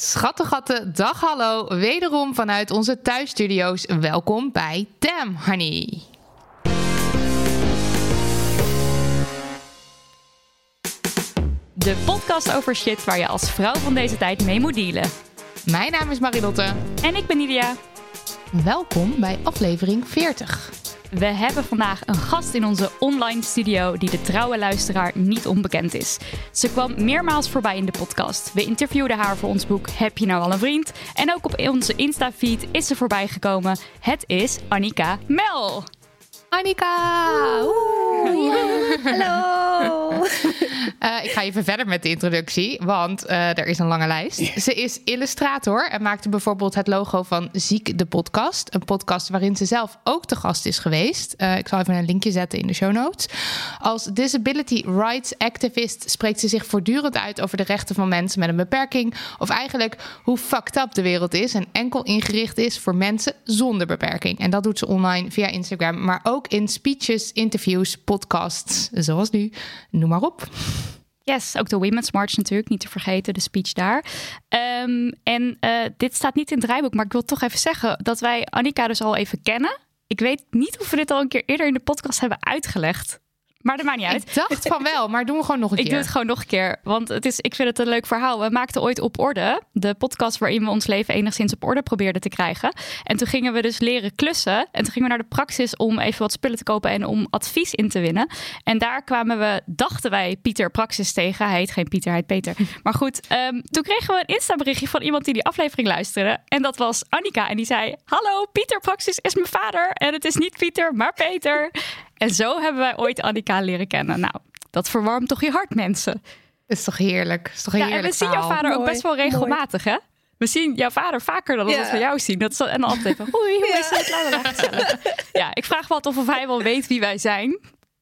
Schattegatten, dag hallo. Wederom vanuit onze thuisstudio's. Welkom bij Damn Honey. De podcast over shit waar je als vrouw van deze tijd mee moet dealen. Mijn naam is Marilotte. En ik ben Nidia. Welkom bij aflevering 40. We hebben vandaag een gast in onze online studio die de trouwe luisteraar niet onbekend is. Ze kwam meermaals voorbij in de podcast. We interviewden haar voor ons boek Heb je nou al een vriend? En ook op onze Insta-feed is ze voorbij gekomen. Het is Annika Mel. Annika! Hallo! Eh, ik ga even verder met de introductie, want eh, er is een lange lijst. Ze is illustrator en maakte bijvoorbeeld het logo van Ziek de Podcast. Een podcast waarin ze zelf ook te gast is geweest. Eh, ik zal even een linkje zetten in de show notes. Als disability rights activist spreekt ze zich voortdurend uit over de rechten van mensen met een beperking. Of eigenlijk hoe fucked up de wereld is en enkel ingericht is voor mensen zonder beperking. En dat doet ze online via Instagram, maar ook in speeches, interviews, podcasts, zoals nu. Noem maar op. Yes, ook de Women's March natuurlijk, niet te vergeten, de speech daar. Ehm, en eh, dit staat niet in het rijboek, maar ik wil toch even zeggen dat wij Annika dus al even kennen. Ik weet niet of we dit al een keer eerder in de podcast hebben uitgelegd. Maar dat maakt niet uit. Ik dacht van wel, maar doen we gewoon nog een Ik keer. doe het gewoon nog een keer, want het is, ik vind het een leuk verhaal. We maakten ooit Op Orde, de podcast waarin we ons leven enigszins op orde probeerden te krijgen. En toen gingen we dus leren klussen. En toen gingen we naar de praxis om even wat spullen te kopen en om advies in te winnen. En daar kwamen we, dachten wij, Pieter Praxis tegen. Hij heet geen Pieter, hij heet Peter. Maar goed, ehm, toen kregen we een Insta-berichtje van iemand die die aflevering luisterde. En dat was Annika. En die zei, hallo, Pieter Praxis is mijn vader. En het is niet Pieter, maar Peter. En zo hebben wij ooit Annika leren kennen. Nou, dat verwarmt toch je hart, mensen. is toch heerlijk? Is toch een Ja, en heerlijk we zien jouw vader ook best wel regelmatig, hè? We zien jouw vader vaker dan dat Ja. we van jou zien. Dat is, en dan altijd van, oei, hoe is het? Gezellig. Ja, ik vraag me altijd of hij wel weet wie wij zijn.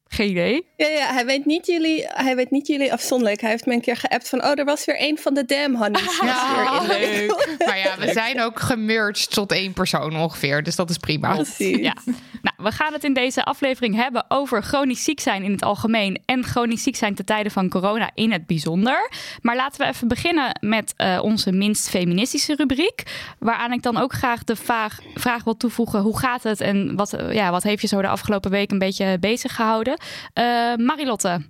Geen idee. Ja, ja hij, weet niet jullie, hij weet niet jullie afzonderlijk. Hij heeft me een keer geappt van... oh, er was weer een van de damn honeys. Ja, weer in. leuk. Maar ja, we zijn ook gemerged tot één persoon ongeveer. Dus dat is prima. Precies. Ja. Nou, we gaan het in deze aflevering hebben over chronisch ziek zijn in het algemeen en chronisch ziek zijn ten tijde van corona in het bijzonder. Maar laten we even beginnen met eh, onze minst feministische rubriek, waaraan ik dan ook graag de vraag, vraag wil toevoegen: hoe gaat het en wat, ja, wat heeft je zo de afgelopen week een beetje bezig gehouden? Eh, Marilotte.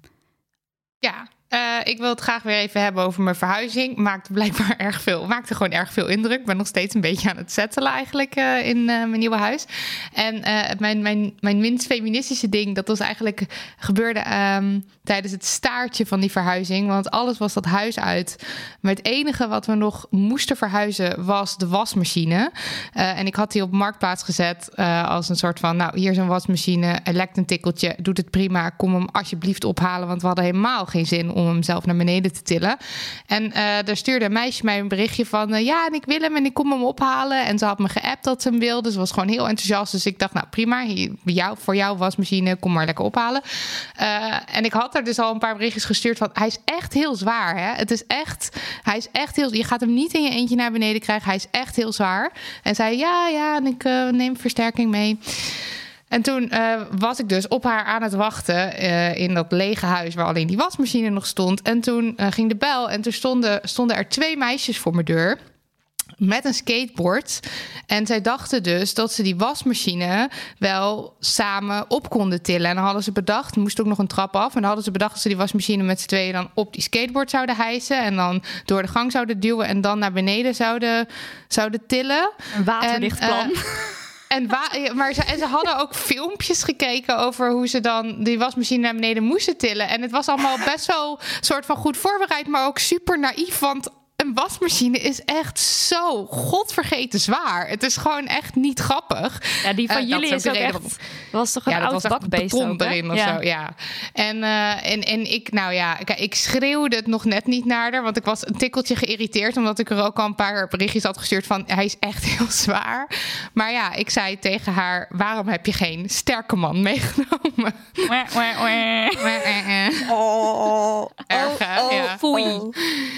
Ja, eh, ik wil het graag weer even hebben over mijn verhuizing. Maakte blijkbaar erg veel, maakte gewoon erg veel indruk. Ik ben nog steeds een beetje aan het settelen eigenlijk eh, in eh, mijn nieuwe huis. En mijn, mijn, mijn minst feministische ding, dat was eigenlijk gebeurde ehm, tijdens het staartje van die verhuizing. Want alles was dat huis uit. Maar het enige wat we nog moesten verhuizen was de wasmachine. En ik had die op marktplaats gezet als een soort van, nou hier is een wasmachine, hij lekt een tikkeltje, doet het prima, kom hem alsjeblieft ophalen, want we hadden helemaal geen zin om hem zelf naar beneden te tillen. En eh daar stuurde een meisje mij een berichtje van, eh, ja en ik wil hem en ik kom hem ophalen. En ze had me geappt dat ze hem wilde, ze was gewoon heel enthousiast. Dus ik dacht, nou prima, hier, jou, voor jouw wasmachine, kom maar lekker ophalen. Eh, en ik had er dus al een paar berichtjes gestuurd van, hij is echt heel zwaar hè. Het is echt, hij is echt heel, je gaat hem niet in je eentje naar beneden krijgen, hij is echt heel zwaar. En zei, ja ja, en ik neem versterking mee. En toen eh, was ik dus op haar aan het wachten eh, in dat lege huis waar alleen die wasmachine nog stond. En toen eh, ging de bel en toen stonden, stonden er twee meisjes voor mijn deur. met een skateboard. En zij dachten dus dat ze die wasmachine wel samen op konden tillen. En dan hadden ze bedacht, er moest ook nog een trap af. En dan hadden ze bedacht dat ze die wasmachine met z'n tweeën dan op die skateboard zouden hijsen. En dan door de gang zouden duwen en dan naar beneden zouden, zouden tillen. Een waterdicht En, plan. En, maar ze, en ze hadden ook filmpjes gekeken over hoe ze dan die wasmachine naar beneden moesten tillen. En het was allemaal best wel soort van goed voorbereid, maar ook super naïef. Want een wasmachine is echt zo godvergeten zwaar. Het is gewoon echt niet grappig. Ja, die van Eh, jullie is ook echt... was toch een Ja, dat oud bakbeest beton ook, hè? erin of ja. zo, ja. En, eh, en, en ik, nou ja, kijk, ik schreeuwde het nog net niet naar haar, want ik was een tikkeltje geïrriteerd, omdat ik er ook al een paar berichtjes had gestuurd van, hij is echt heel zwaar. Maar ja, ik zei tegen haar, waarom heb je geen sterke man meegenomen? Oh, Erg, oh, Ja. oh, Foei.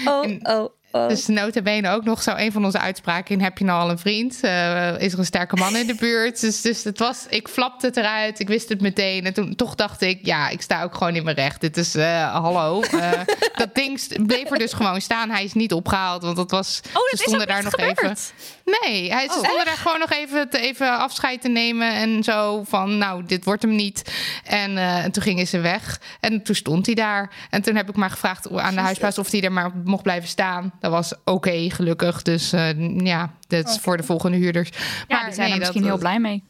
Oh, En- oh, oh. Dus notabene ook nog zo een van onze uitspraken in... heb je nou al een vriend? Eh, is er een sterke man in de buurt? Dus, dus het was, ik flapte het eruit, ik wist het meteen. En toen toch dacht ik, ja, ik sta ook gewoon in mijn recht. Dit is, eh, hallo. Eh, dat ding bleef er dus gewoon staan. Hij is niet opgehaald, want dat was... Oh, dat ze stonden daar nog even... Nee, hij, ze Oh, daar gewoon nog even, te, even afscheid te nemen en zo van, nou, dit wordt hem niet. En, eh, en toen gingen ze weg en toen stond hij daar. En toen heb ik maar gevraagd aan de huisbaas of hij er maar mocht blijven staan. Dat was oké, gelukkig. Dus eh, ja, dat is voor de volgende huurders. Ja, die zijn nee, er misschien dat- heel blij mee.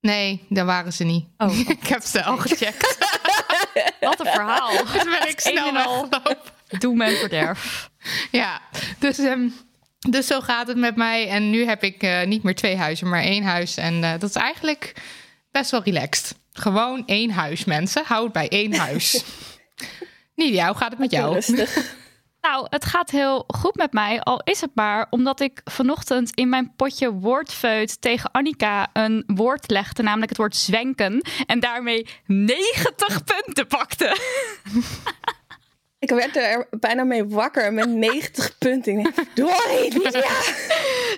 Nee, daar waren ze niet. Oh, ik heb ze al gecheckt. wat een verhaal. Toen ben ik snel weggelopen. Doem en verderf. Ja, dus, ehm, dus zo gaat het met mij. En nu heb ik eh, niet meer twee huizen, maar één huis. En eh, dat is eigenlijk best wel relaxed. Gewoon één huis, mensen. Houd bij één huis. Nidia, hoe gaat het met jou? Rustig. Nou, het gaat heel goed met mij. Al is het maar omdat ik vanochtend in mijn potje woordfeut tegen Annika een woord legde, namelijk het woord zwenken. En daarmee 90 punten pakte. Ik werd er bijna mee wakker met 90 punten. Doei.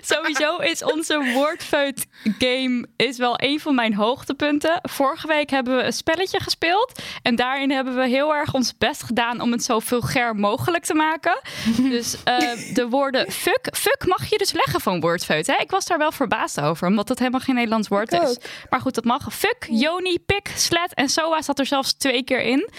Sowieso is onze woordfeut game is wel een van mijn hoogtepunten. Vorige week hebben we een spelletje gespeeld. En daarin hebben we heel erg ons best gedaan om het zo vulgair mogelijk te maken. Dus eh, de woorden fuck. Fuck mag je dus leggen van woordfeut. Hè? Ik was daar wel verbaasd over, omdat het helemaal geen Nederlands woord is. Maar goed, dat mag. Fuck, Joni, pik, slet en soa zat er zelfs twee keer in.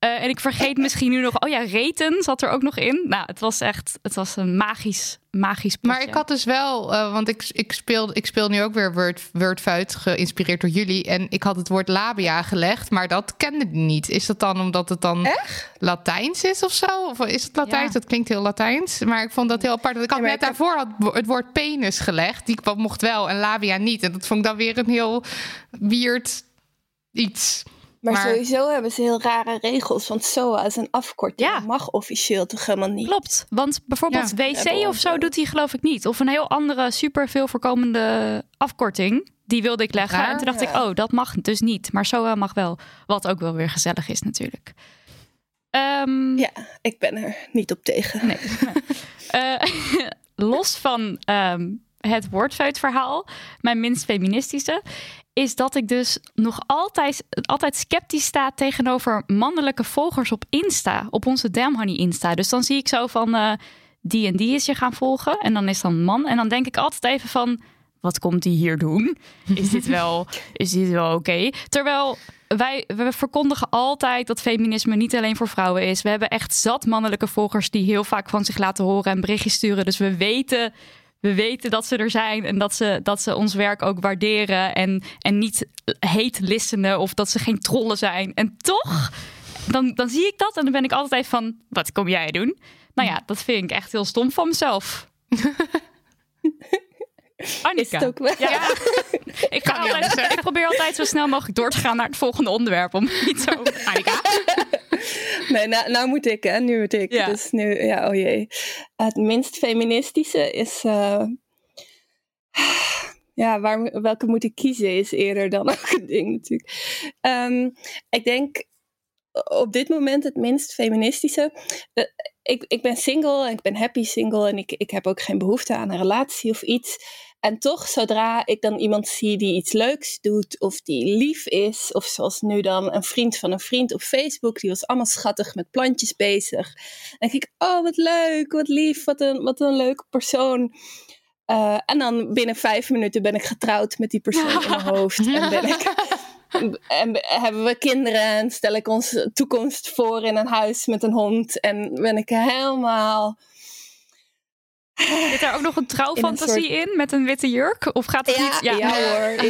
Eh, en ik vergeet misschien nu nog... Oh ja, reten zat er ook nog in. Nou, het was echt... Het was een magisch, magisch potje. Maar ik had dus wel, eh, want ik, ik, speel, ik speel nu ook weer Word, Wordfuit, geïnspireerd door jullie. En ik had het woord labia gelegd, maar dat kende ik niet. Is dat dan omdat het dan Latijns is of zo? Of is het Latijns? Ja. Dat klinkt heel Latijns. Maar ik vond dat heel apart. Want Ik had Ja, net ik daarvoor had het woord penis gelegd. Die kwam- mocht wel en labia niet. En dat vond ik dan weer een heel weird iets. Maar, Maar- sowieso hebben ze heel rare regels. Want SOA is een afkorting. Ja. Dat mag officieel toch helemaal niet. Klopt, want bijvoorbeeld Ja. WC of zo doet hij geloof ik niet. Of een heel andere super veel voorkomende afkorting. Die wilde ik leggen. Raar. En toen dacht ik, oh, dat mag dus niet. Maar SOA mag wel. Wat ook wel weer gezellig is natuurlijk. Ehm, Ja, ik ben er niet op tegen. Nee. Eh, los van ehm, het woordfeutverhaal, mijn minst feministische, is dat ik dus nog altijd, altijd sceptisch sta tegenover mannelijke volgers op Insta, op onze Damn Honey Insta. Dus dan zie ik zo van eh, die en die is je gaan volgen en dan is dan man. En dan denk ik altijd even van, wat komt die hier doen? Is dit wel, is dit wel oké? Terwijl wij we verkondigen altijd dat feminisme niet alleen voor vrouwen is. We hebben echt zat mannelijke volgers die heel vaak van zich laten horen en berichtjes sturen. Dus we weten, we weten dat ze er zijn en dat ze, dat ze ons werk ook waarderen en, en niet heet listenen of dat ze geen trollen zijn. En toch, dan, dan zie ik dat en dan ben ik altijd even van, wat kom jij doen? Nou ja, dat vind ik echt heel stom van mezelf. Annika. Is het ook wel? Ja, ik, ga altijd, ik probeer altijd zo snel mogelijk door te gaan naar het volgende onderwerp. Om niet zo. Annika? Nee, nou, nou moet ik, hè. Nu moet ik. Ja. Dus nu, ja, oh jee. Het minst feministische is... eh, ja, waar, welke moet ik kiezen is eerder dan ook een ding natuurlijk. Ehm, ik denk op dit moment het minst feministische. Eh, ik, ik ben single en ik ben happy single en ik, ik heb ook geen behoefte aan een relatie of iets. En toch, zodra ik dan iemand zie die iets leuks doet, of die lief is, of zoals nu dan een vriend van een vriend op Facebook, die was allemaal schattig met plantjes bezig. Dan denk ik, oh wat leuk, wat lief, wat een, wat een leuke persoon. Uh, en dan binnen vijf minuten ben ik getrouwd met die persoon in mijn hoofd. En ben ik en hebben we kinderen en stel ik onze toekomst voor in een huis met een hond. En ben ik helemaal Zit daar ook nog een trouwfantasie in, in, met een witte jurk? Of gaat het ja, niet? Ja, ja hoor.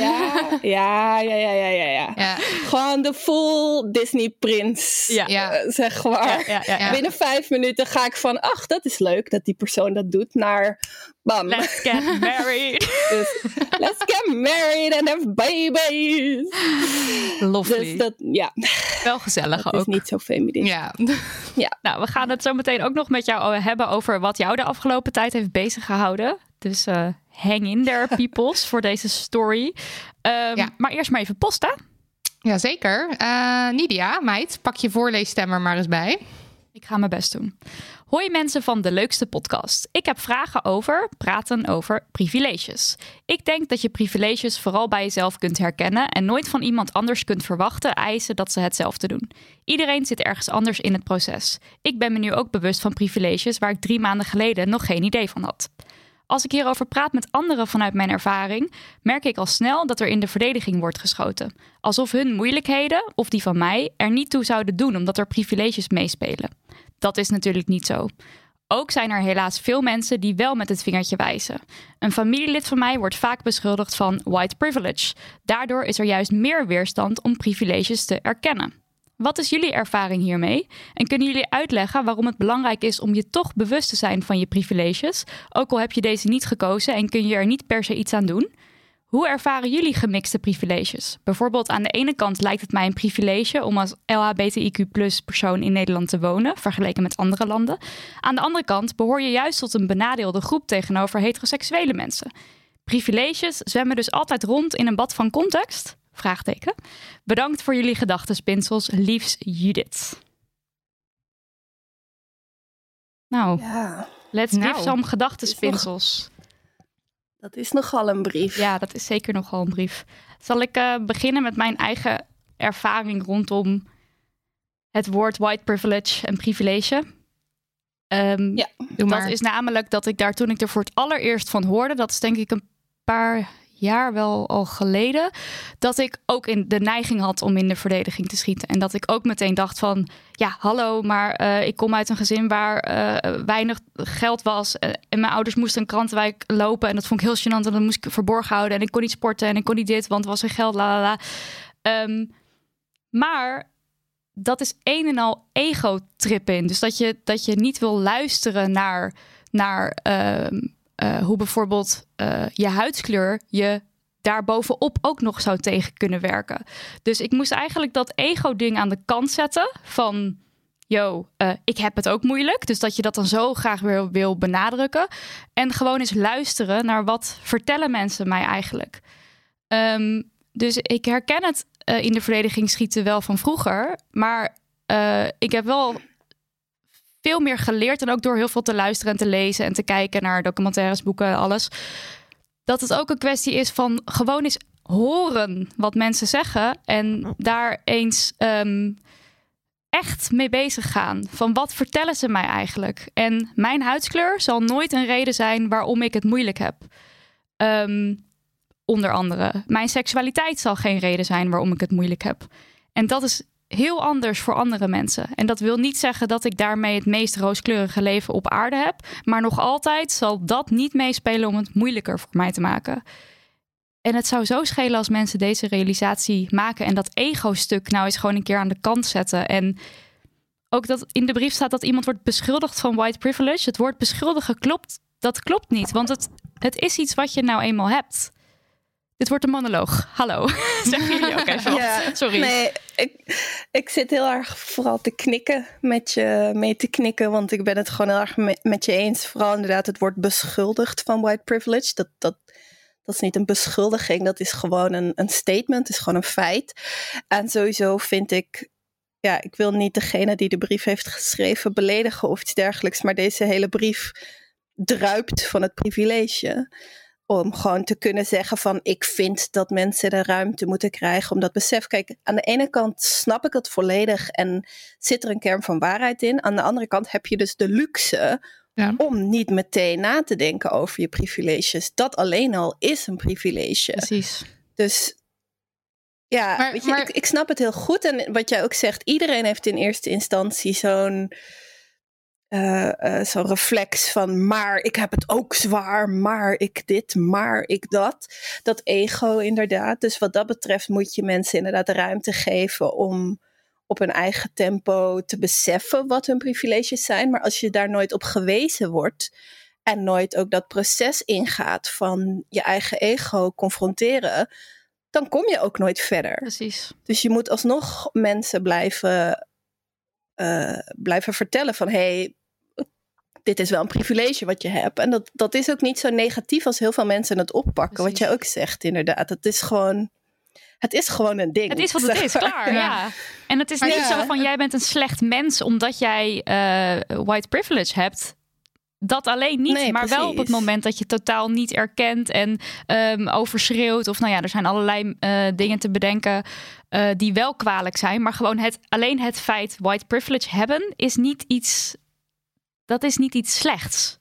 Ja, ja, ja, ja, ja, ja. ja. Gewoon de full Disney prins, ja. Uh, zeg maar. Binnen vijf minuten ga ik van, ach, dat is leuk dat die persoon dat doet, naar bam. Let's get married. dus, let's get married and have babies. Lovely. Dus dat, ja. Wel gezellig dat ook. is niet zo feminist. Ja. ja. Nou, we gaan het zo meteen ook nog met jou hebben over wat jou de afgelopen tijd heeft bezig gehouden. Dus uh, hang in there, peoples, voor deze story. Um, ja. Maar eerst maar even posten. Jazeker. Uh, Nidia, meid, pak je voorleesstemmer maar eens bij. Ik ga mijn best doen. Hoi mensen van de leukste podcast. Ik heb vragen over praten over privileges. Ik denk dat je privileges vooral bij jezelf kunt herkennen en nooit van iemand anders kunt verwachten eisen dat ze hetzelfde doen. Iedereen zit ergens anders in het proces. Ik ben me nu ook bewust van privileges waar ik drie maanden geleden nog geen idee van had. Als ik hierover praat met anderen vanuit mijn ervaring, merk ik al snel dat er in de verdediging wordt geschoten. Alsof hun moeilijkheden, of die van mij, er niet toe zouden doen omdat er privileges meespelen. Dat is natuurlijk niet zo. Ook zijn er helaas veel mensen die wel met het vingertje wijzen. Een familielid van mij wordt vaak beschuldigd van white privilege. Daardoor is er juist meer weerstand om privileges te erkennen. Wat is jullie ervaring hiermee? En kunnen jullie uitleggen waarom het belangrijk is om je toch bewust te zijn van je privileges, ook al heb je deze niet gekozen en kun je er niet per se iets aan doen? Hoe ervaren jullie gemixte privileges? Bijvoorbeeld aan de ene kant lijkt het mij een privilege om als LHBTIQ persoon in Nederland te wonen, vergeleken met andere landen. Aan de andere kant behoor je juist tot een benadeelde groep tegenover heteroseksuele mensen. Privileges zwemmen dus altijd rond in een bad van context? Vraagteken. Bedankt voor jullie gedachtenspinsels. Liefs Judith. Nou, ja. let's nou, give some gedachtenspinsels. Dat is nogal een brief. Ja, dat is zeker nogal een brief. Zal ik uh, beginnen met mijn eigen ervaring rondom het woord white privilege en privilege? Um, ja, dat is namelijk dat ik daar toen ik er voor het allereerst van hoorde, dat is denk ik een paar jaar wel al geleden, dat ik ook in de neiging had om in de verdediging te schieten. En dat ik ook meteen dacht van, ja, hallo, maar uh, ik kom uit een gezin waar uh, weinig geld was. Uh, en mijn ouders moesten een krantenwijk lopen. En dat vond ik heel gênant. En dat moest ik verborgen houden. En ik kon niet sporten en ik kon niet dit, want was geen geld, la la. Um, maar dat is een en al ego-trip in. Dus dat je, dat je niet wil luisteren naar, naar uh, hoe bijvoorbeeld uh, je huidskleur je daarbovenop ook nog zou tegen kunnen werken. Dus ik moest eigenlijk dat ego-ding aan de kant zetten van yo, uh, ik heb het ook moeilijk. Dus dat je dat dan zo graag weer wil benadrukken. En gewoon eens luisteren naar wat vertellen mensen mij eigenlijk. Um, dus ik herken het in de verdediging schieten wel van vroeger. Maar ik heb wel veel meer geleerd. En ook door heel veel te luisteren en te lezen en te kijken naar documentaires, boeken, alles. Dat het ook een kwestie is van gewoon eens horen wat mensen zeggen. En daar eens um, echt mee bezig gaan. Van wat vertellen ze mij eigenlijk? En mijn huidskleur zal nooit een reden zijn waarom ik het moeilijk heb. Um, onder andere. Mijn seksualiteit zal geen reden zijn waarom ik het moeilijk heb. En dat is heel anders voor andere mensen. En dat wil niet zeggen dat ik daarmee het meest rooskleurige leven op aarde heb. Maar nog altijd zal dat niet meespelen om het moeilijker voor mij te maken. En het zou zo schelen als mensen deze realisatie maken en dat ego-stuk nou eens gewoon een keer aan de kant zetten. En ook dat in de brief staat dat iemand wordt beschuldigd van white privilege. Het woord beschuldigen klopt, dat klopt niet, want het, het is iets wat je nou eenmaal hebt. Dit wordt een monoloog. Hallo. Zeggen jullie ook even ja, Sorry. Nee, ik, ik zit heel erg vooral te knikken met je, mee te knikken. Want ik ben het gewoon heel erg met, met je eens. Vooral inderdaad het wordt beschuldigd van white privilege. Dat, dat, dat is niet een beschuldiging. Dat is gewoon een, een statement. Het is gewoon een feit. En sowieso vind ik... Ja, ik wil niet degene die de brief heeft geschreven beledigen of iets dergelijks. Maar deze hele brief druipt van het privilege Om gewoon te kunnen zeggen van ik vind dat mensen de ruimte moeten krijgen om dat besef. Kijk, aan de ene kant snap ik het volledig en zit er een kern van waarheid in. Aan de andere kant heb je dus de luxe Ja. om niet meteen na te denken over je privileges. Dat alleen al is een privilege. Precies. Dus ja, Maar- weet je, maar- ik, ik snap het heel goed. En wat jij ook zegt, iedereen heeft in eerste instantie zo'n eh, eh, zo'n reflex van, maar ik heb het ook zwaar, maar ik dit, maar ik dat. Dat ego inderdaad. Dus wat dat betreft moet je mensen inderdaad de ruimte geven om op hun eigen tempo te beseffen wat hun privileges zijn. Maar als je daar nooit op gewezen wordt en nooit ook dat proces ingaat van je eigen ego confronteren, dan kom je ook nooit verder. Precies. Dus je moet alsnog mensen blijven, eh, blijven vertellen van hé, hey, dit is wel een privilege wat je hebt. En dat, dat is ook niet zo negatief als heel veel mensen het oppakken. Wat jij ook zegt, inderdaad. Het is gewoon, het is gewoon een ding. Het is wat het zeg is, maar. klaar. Ja. En het is Maar niet ja. zo van jij bent een slecht mens omdat jij eh, white privilege hebt. Dat alleen niet, Nee, maar wel op het moment dat je totaal niet erkent en ehm, overschreeuwt. Of nou ja, er zijn allerlei eh, dingen te bedenken eh, die wel kwalijk zijn. Maar gewoon het, alleen het feit white privilege hebben is niet iets. Dat is niet iets slechts.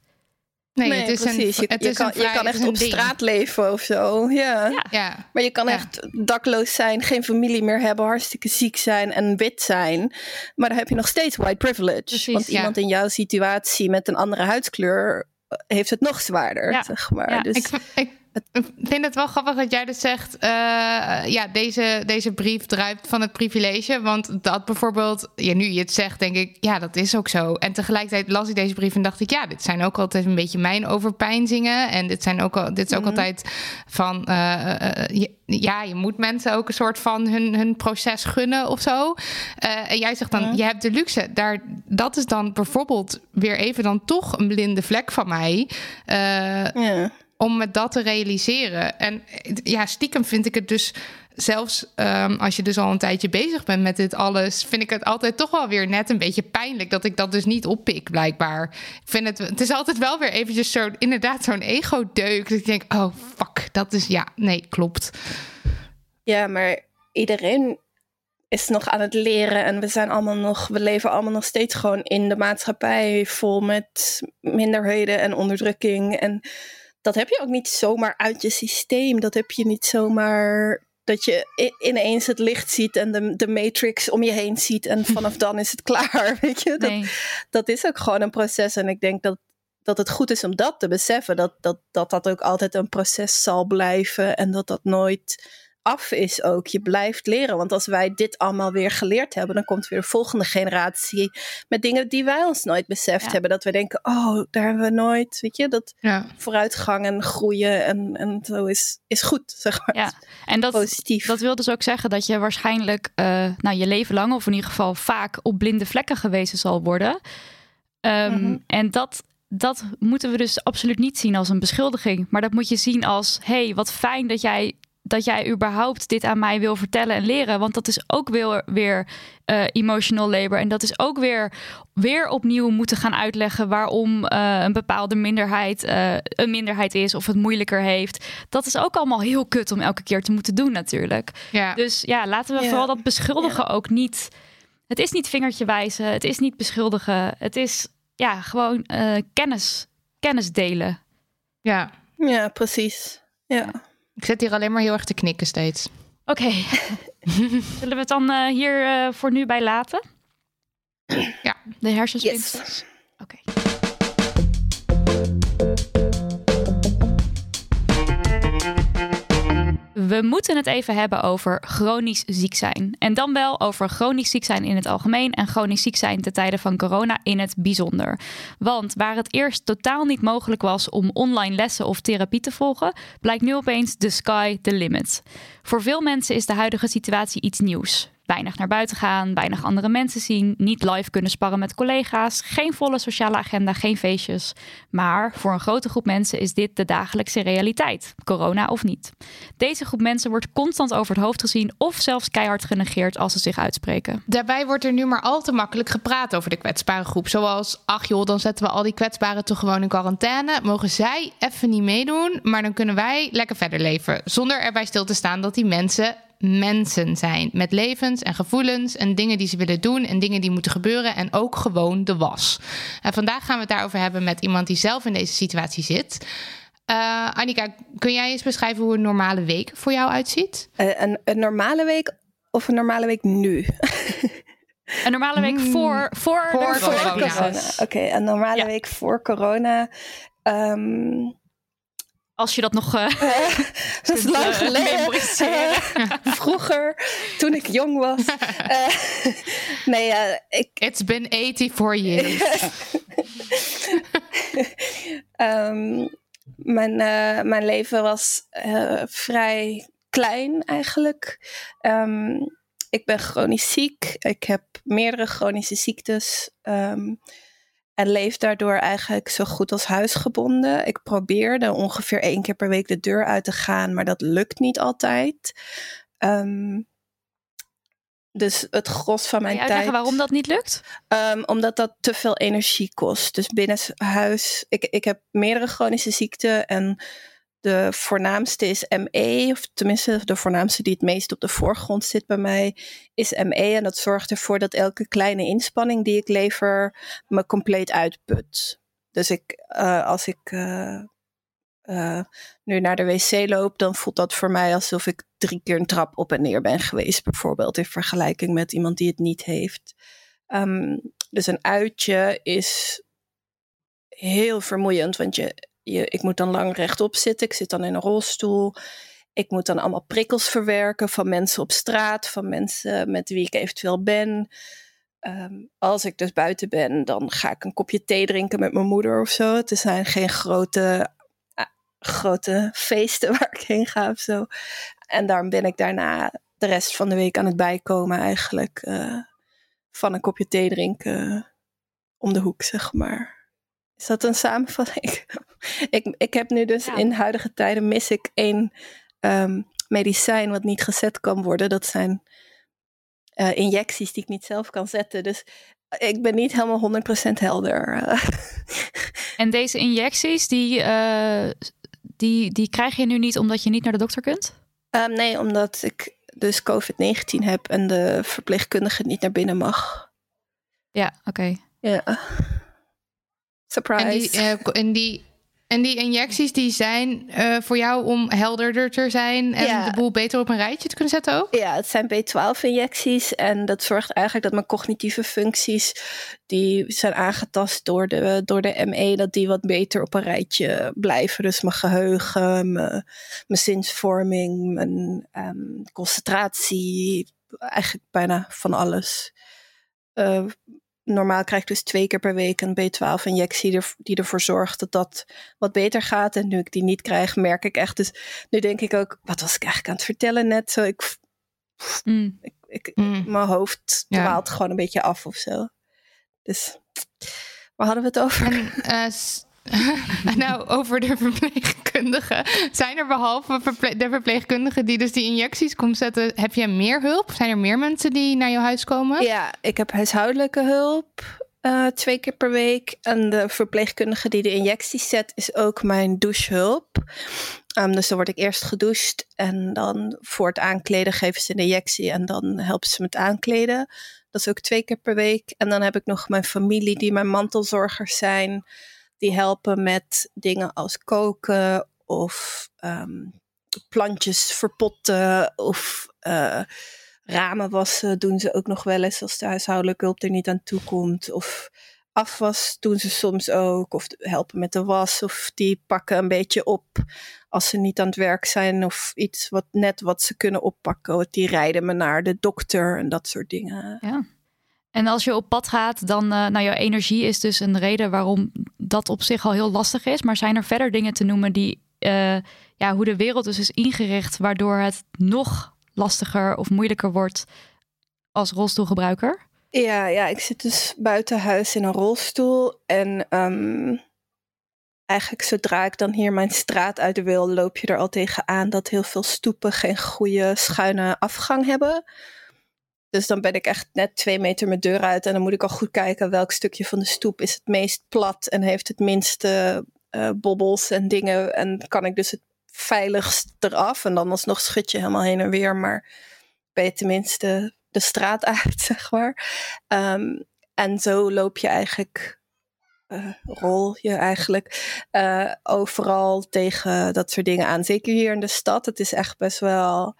Nee, Nee, het is precies. een, je, het je is kan, vrij- je kan echt op ding. straat leven of zo. Ja. Ja. Ja, Maar je kan Ja. echt dakloos zijn, geen familie meer hebben, hartstikke ziek zijn en wit zijn. Maar dan heb je nog steeds white privilege. Precies, Want ja. iemand in jouw situatie met een andere huidskleur eh, heeft het nog zwaarder, Ja. zeg maar. Ja, dus, ik, ik vind het wel grappig dat jij dus zegt, eh, ja, deze, deze brief druipt van het privilege. Want dat bijvoorbeeld, ja, nu je het zegt, denk ik, ja, dat is ook zo. En tegelijkertijd las ik deze brief en dacht ik, ja, dit zijn ook altijd een beetje mijn overpijnzingen. En dit, zijn ook al, dit is ook Mhm. altijd van, eh, eh, je- ja, je moet mensen ook een soort van hun, hun proces gunnen of zo. En jij zegt dan, je hebt de luxe. Daar, dat is dan bijvoorbeeld weer even dan toch een blinde vlek van mij. Ja. Om me dat te realiseren. En ja, stiekem vind ik het dus zelfs ehm, als je dus al een tijdje bezig bent met dit alles, vind ik het altijd toch wel weer net een beetje pijnlijk dat ik dat dus niet oppik, blijkbaar. Ik vind het, het is altijd wel weer eventjes zo, inderdaad, zo'n ego-deuk. Dat ik denk, oh fuck, dat is ja, nee, klopt. ja, maar iedereen is nog aan het leren en we zijn allemaal nog, we leven allemaal nog steeds gewoon in de maatschappij vol met minderheden en onderdrukking. En dat heb je ook niet zomaar uit je systeem. Dat heb je niet zomaar dat je ineens het licht ziet en de, de matrix om je heen ziet en vanaf dan is het klaar. Weet je? Dat, Nee. dat is ook gewoon een proces. En ik denk dat, dat het goed is om dat te beseffen. Dat dat, dat dat ook altijd een proces zal blijven. En dat dat nooit af is ook. Je blijft leren. Want als wij dit allemaal weer geleerd hebben, dan komt weer de volgende generatie met dingen die wij ons nooit beseft Ja. hebben. Dat we denken, oh, daar hebben we nooit, weet je, dat Ja. vooruitgang en groeien en, en zo is, is goed, zeg maar. Ja, en dat, Positief. dat wil dus ook zeggen dat je waarschijnlijk eh, nou, je leven lang, of in ieder geval vaak, op blinde vlekken gewezen zal worden. Ehm, Mhm. En dat, dat moeten we dus absoluut niet zien als een beschuldiging. Maar dat moet je zien als: hey, wat fijn dat jij. Dat jij überhaupt dit aan mij wil vertellen en leren. Want dat is ook weer, weer eh, emotional labor. En dat is ook weer, weer opnieuw moeten gaan uitleggen waarom eh, een bepaalde minderheid eh, een minderheid is of het moeilijker heeft. Dat is ook allemaal heel kut om elke keer te moeten doen, natuurlijk. Ja. Dus ja, laten we Ja. vooral dat beschuldigen ook niet. Het is niet vingertje wijzen, het is niet beschuldigen. Het is ja, gewoon eh, kennis, kennis delen. ja. Ja, precies. Ja. Ik zit hier alleen maar heel erg te knikken steeds. Oké, zullen we het dan eh, hier eh, voor nu bij laten? Ja. De hersenspinsels. Oké. We moeten het even hebben over chronisch ziek zijn. En dan wel over chronisch ziek zijn in het algemeen en chronisch ziek zijn ten tijde van corona in het bijzonder. Want waar het eerst totaal niet mogelijk was om online lessen of therapie te volgen, blijkt nu opeens the sky the limit. Voor veel mensen is de huidige situatie iets nieuws. Weinig naar buiten gaan, weinig andere mensen zien, niet live kunnen sparren met collega's, geen volle sociale agenda, geen feestjes. Maar voor een grote groep mensen is dit de dagelijkse realiteit, corona of niet. Deze groep mensen wordt constant over het hoofd gezien of zelfs keihard genegeerd als ze zich uitspreken. Daarbij wordt er nu maar al te makkelijk gepraat over de kwetsbare groep. Zoals, ach joh, dan zetten we al die kwetsbaren toch gewoon in quarantaine. Mogen zij even niet meedoen, maar dan kunnen wij lekker verder leven. Zonder erbij stil te staan dat die mensen mensen zijn. Met levens en gevoelens en dingen die ze willen doen en dingen die moeten gebeuren. En ook gewoon de was. En vandaag gaan we het daarover hebben met iemand die zelf in deze situatie zit. Uh, Annika, kun jij eens beschrijven hoe een normale week voor jou uitziet? Uh, een, een normale week of een normale week nu? Een normale week voor, voor, voor, de voor corona. corona. Oké, okay, een normale Ja. week voor corona. Um, Als je dat nog uh, dat is lang geleden. memoriseren. Vroeger, toen ik jong was. Uh, nee, uh, ik. It's been 84 years. um, mijn, uh, mijn leven was uh, vrij klein eigenlijk. Um, ik ben chronisch ziek. Ik heb meerdere chronische ziektes. Um, en leef daardoor eigenlijk zo goed als huisgebonden. Ik probeerde ongeveer één keer per week de deur uit te gaan, maar dat lukt niet altijd. Um, dus het gros van mijn tijd. waarom dat niet lukt? Um, omdat dat te veel energie kost. Dus binnen huis. Ik, ik heb meerdere chronische ziekten en de voornaamste is ME, of tenminste de voornaamste die het meest op de voorgrond zit bij mij, is ME. En dat zorgt ervoor dat elke kleine inspanning die ik lever me compleet uitput. Dus ik, uh, als ik uh, uh, nu naar de wc loop, dan voelt dat voor mij alsof ik drie keer een trap op en neer ben geweest, bijvoorbeeld, in vergelijking met iemand die het niet heeft. Um, dus een uitje is heel vermoeiend, want je, je, ik moet dan lang rechtop zitten. Ik zit dan in een rolstoel. Ik moet dan allemaal prikkels verwerken van mensen op straat, van mensen met wie ik eventueel ben. Um, als ik dus buiten ben, dan ga ik een kopje thee drinken met mijn moeder of zo. Het zijn geen grote, uh, grote feesten waar ik heen ga of zo. En daarom ben ik daarna de rest van de week aan het bijkomen eigenlijk. Uh, van een kopje thee drinken om de hoek, zeg maar. Is dat een samenvatting? ik, ik heb nu dus ja. in huidige tijden mis ik één um, medicijn wat niet gezet kan worden. Dat zijn uh, injecties die ik niet zelf kan zetten. Dus ik ben niet helemaal 100% helder. en deze injecties, die, uh, die, die krijg je nu niet omdat je niet naar de dokter kunt? Um, nee, omdat ik dus COVID-19 heb en de verpleegkundige niet naar binnen mag. Ja, oké. Okay. Ja. Surprise. En die, uh, en die, en die injecties die zijn uh, voor jou om helderder te zijn en ja. de boel beter op een rijtje te kunnen zetten ook? Ja, het zijn B12-injecties en dat zorgt eigenlijk dat mijn cognitieve functies die zijn aangetast door de, door de ME, dat die wat beter op een rijtje blijven. Dus mijn geheugen, mijn, mijn zinsvorming, mijn um, concentratie, eigenlijk bijna van alles. Uh, normaal krijg ik dus twee keer per week een B12-injectie die ervoor zorgt dat dat wat beter gaat. En nu ik die niet krijg, merk ik echt. Dus nu denk ik ook, wat was ik eigenlijk aan het vertellen net? Zo, ik, mm. ik, ik mm. mijn hoofd ja. dwaalt gewoon een beetje af of zo. Dus waar hadden we het over? En, uh, nou, over de verpleegkundigen. Zijn er behalve de verpleegkundigen die dus die injecties komt zetten, heb je meer hulp? Zijn er meer mensen die naar jouw huis komen? Ja, ik heb huishoudelijke hulp uh, twee keer per week. En de verpleegkundige die de injecties zet, is ook mijn douchehulp. Um, dus dan word ik eerst gedoucht en dan voor het aankleden geven ze een injectie en dan helpen ze met aankleden. Dat is ook twee keer per week. En dan heb ik nog mijn familie die mijn mantelzorgers zijn. Die helpen met dingen als koken of um, plantjes verpotten of uh, ramen wassen doen ze ook nog wel eens als de huishoudelijke hulp er niet aan toe komt. Of afwas doen ze soms ook of helpen met de was of die pakken een beetje op als ze niet aan het werk zijn of iets wat net wat ze kunnen oppakken. Die rijden me naar de dokter en dat soort dingen. Ja. En als je op pad gaat, dan, uh, nou, jouw energie is dus een reden waarom dat op zich al heel lastig is. Maar zijn er verder dingen te noemen die, uh, ja, hoe de wereld dus is ingericht, waardoor het nog lastiger of moeilijker wordt als rolstoelgebruiker? Ja, ja, ik zit dus buiten huis in een rolstoel. En ehm, eigenlijk zodra ik dan hier mijn straat uit wil, loop je er al tegenaan dat heel veel stoepen geen goede schuine afgang hebben. Dus dan ben ik echt net twee meter mijn deur uit. En dan moet ik al goed kijken welk stukje van de stoep is het meest plat en heeft het minste uh, bobbels en dingen. En kan ik dus het veiligst eraf. En dan alsnog schud je helemaal heen en weer. Maar ben je tenminste de straat uit, zeg maar. Um, en zo loop je eigenlijk, uh, rol je eigenlijk uh, overal tegen dat soort dingen aan. Zeker hier in de stad. Het is echt best wel.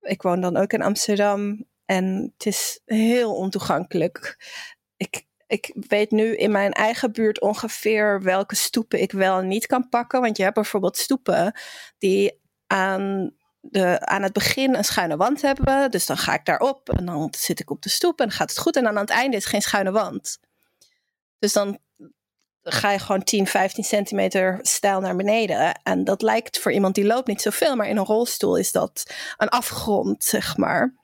Ik woon dan ook in Amsterdam. En het is heel ontoegankelijk. Ik, ik weet nu in mijn eigen buurt ongeveer welke stoepen ik wel en niet kan pakken. Want je hebt bijvoorbeeld stoepen die aan, de, aan het begin een schuine wand hebben. Dus dan ga ik daarop en dan zit ik op de stoep en gaat het goed. En aan het einde is geen schuine wand. Dus dan ga je gewoon 10, 15 centimeter stijl naar beneden. En dat lijkt voor iemand die loopt niet zoveel, maar in een rolstoel is dat een afgrond, zeg maar.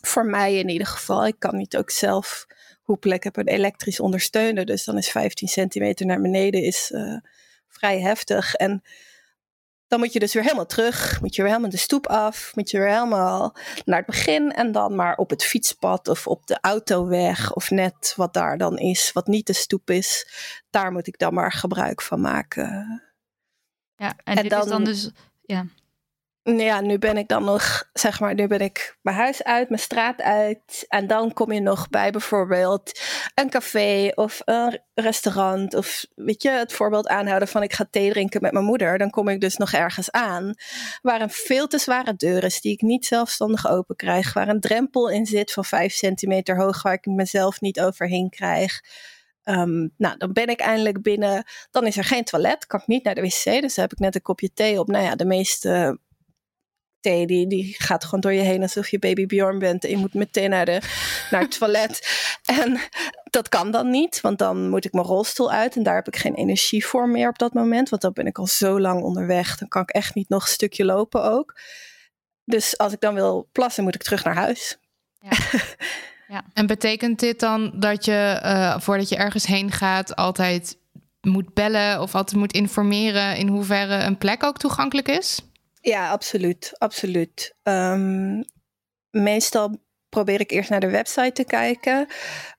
Voor mij in ieder geval. Ik kan niet ook zelf een elektrisch ondersteuner, dus dan is 15 centimeter naar beneden is, uh, vrij heftig. En dan moet je dus weer helemaal terug, moet je weer helemaal de stoep af, moet je weer helemaal naar het begin en dan maar op het fietspad of op de autoweg of net wat daar dan is, wat niet de stoep is, daar moet ik dan maar gebruik van maken. Ja, en, en dit dan, is dan dus, ja ja, nu ben ik dan nog, zeg maar, nu ben ik mijn huis uit, mijn straat uit. En dan kom je nog bij bijvoorbeeld een café of een restaurant. Of weet je, het voorbeeld aanhouden van ik ga thee drinken met mijn moeder. Dan kom ik dus nog ergens aan waar een veel te zware deur is die ik niet zelfstandig open krijg. Waar een drempel in zit van vijf centimeter hoog waar ik mezelf niet overheen krijg. Um, nou, dan ben ik eindelijk binnen. Dan is er geen toilet, kan ik niet naar de wc. Dus heb ik net een kopje thee op. Nou ja, de meeste thee, die, die gaat gewoon door je heen alsof je baby Bjorn bent. En je moet meteen naar, de, naar het toilet. En dat kan dan niet, want dan moet ik mijn rolstoel uit. En daar heb ik geen energie voor meer op dat moment. Want dan ben ik al zo lang onderweg. Dan kan ik echt niet nog een stukje lopen ook. Dus als ik dan wil plassen, moet ik terug naar huis. Ja. ja. En betekent dit dan dat je uh, voordat je ergens heen gaat, altijd moet bellen of altijd moet informeren in hoeverre een plek ook toegankelijk is? Ja, absoluut. absoluut. Um, meestal probeer ik eerst naar de website te kijken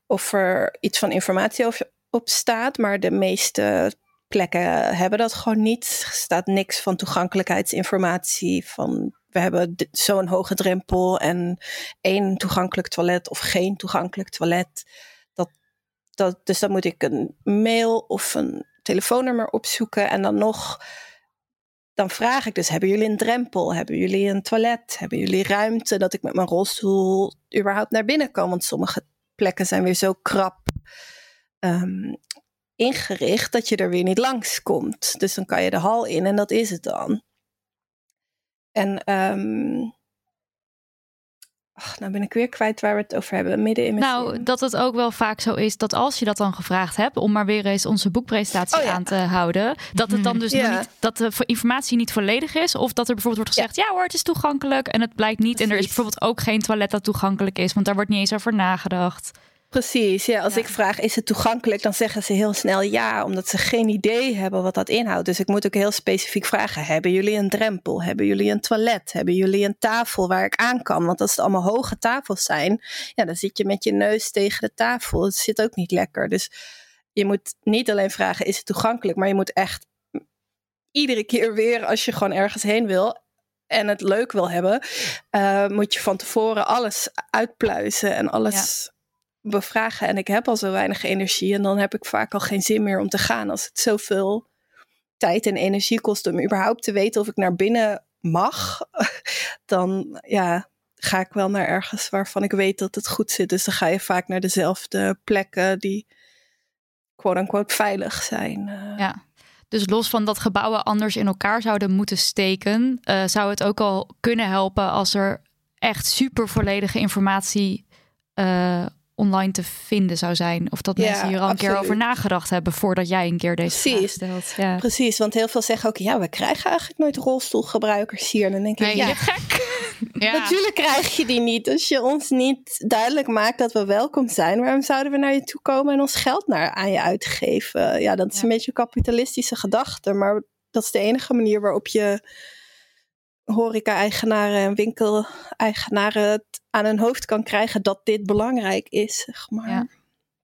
of er iets van informatie op staat. Maar de meeste plekken hebben dat gewoon niet. Er staat niks van toegankelijkheidsinformatie. Van we hebben zo'n hoge drempel en één toegankelijk toilet of geen toegankelijk toilet. Dat, dat, dus dan moet ik een mail of een telefoonnummer opzoeken en dan nog dan vraag ik dus: hebben jullie een drempel? Hebben jullie een toilet? Hebben jullie ruimte dat ik met mijn rolstoel überhaupt naar binnen kan? Want sommige plekken zijn weer zo krap um, ingericht dat je er weer niet langs komt. Dus dan kan je de hal in en dat is het dan. En um, Ach, nou ben ik weer kwijt waar we het over hebben. Midden in Nou, dat het ook wel vaak zo is dat als je dat dan gevraagd hebt, om maar weer eens onze boekpresentatie oh aan te houden, dat het dan dus ja. niet, dat de informatie niet volledig is. Of dat er bijvoorbeeld wordt gezegd, ja, ja hoor, het is toegankelijk. En het blijkt niet. En er is bijvoorbeeld ook geen toilet dat toegankelijk is, want daar wordt niet eens over nagedacht. Precies, ja. Als ik vraag, is het toegankelijk? Dan zeggen ze heel snel ja, omdat ze geen idee hebben wat dat inhoudt. Dus ik moet ook heel specifiek vragen, hebben jullie een drempel? Hebben jullie een toilet? Hebben jullie een tafel waar ik aan kan? Want als het allemaal hoge tafels zijn, ja, dan zit je met je neus tegen de tafel. Het zit ook niet lekker. Dus je moet niet alleen vragen, is het toegankelijk? Maar je moet echt iedere keer weer, als je gewoon ergens heen wil, en het leuk wil hebben, uh, moet je van tevoren alles uitpluizen en alles bevragen en ik heb al zo weinig energie en dan heb ik vaak al geen zin meer om te gaan als het zoveel tijd en energie kost om überhaupt te weten of ik naar binnen mag, dan ja, ga ik wel naar ergens waarvan ik weet dat het goed zit. Dus dan ga je vaak naar dezelfde plekken die quote-unquote veilig zijn. Eh. Ja. Dus los van dat gebouwen anders in elkaar zouden moeten steken, uh, zou het ook al kunnen helpen als er echt super volledige informatie uh, online te vinden zou zijn. Of dat mensen hier al een keer over nagedacht hebben voordat jij een keer deze Precies. vraag stelt. Ja. Precies, want heel veel zeggen ook, ja, we krijgen eigenlijk nooit rolstoelgebruikers hier. En dan denk ik, nee, ja, gek. Ja. Natuurlijk krijg je die niet. Als je ons niet duidelijk maakt dat we welkom zijn, waarom zouden we naar je toe komen en ons geld naar, aan je uitgeven? Ja, dat is een beetje een kapitalistische gedachte, maar dat is de enige manier waarop je horeca-eigenaren en winkeleigenaren het aan hun hoofd kan krijgen dat dit belangrijk is, zeg maar. Ja.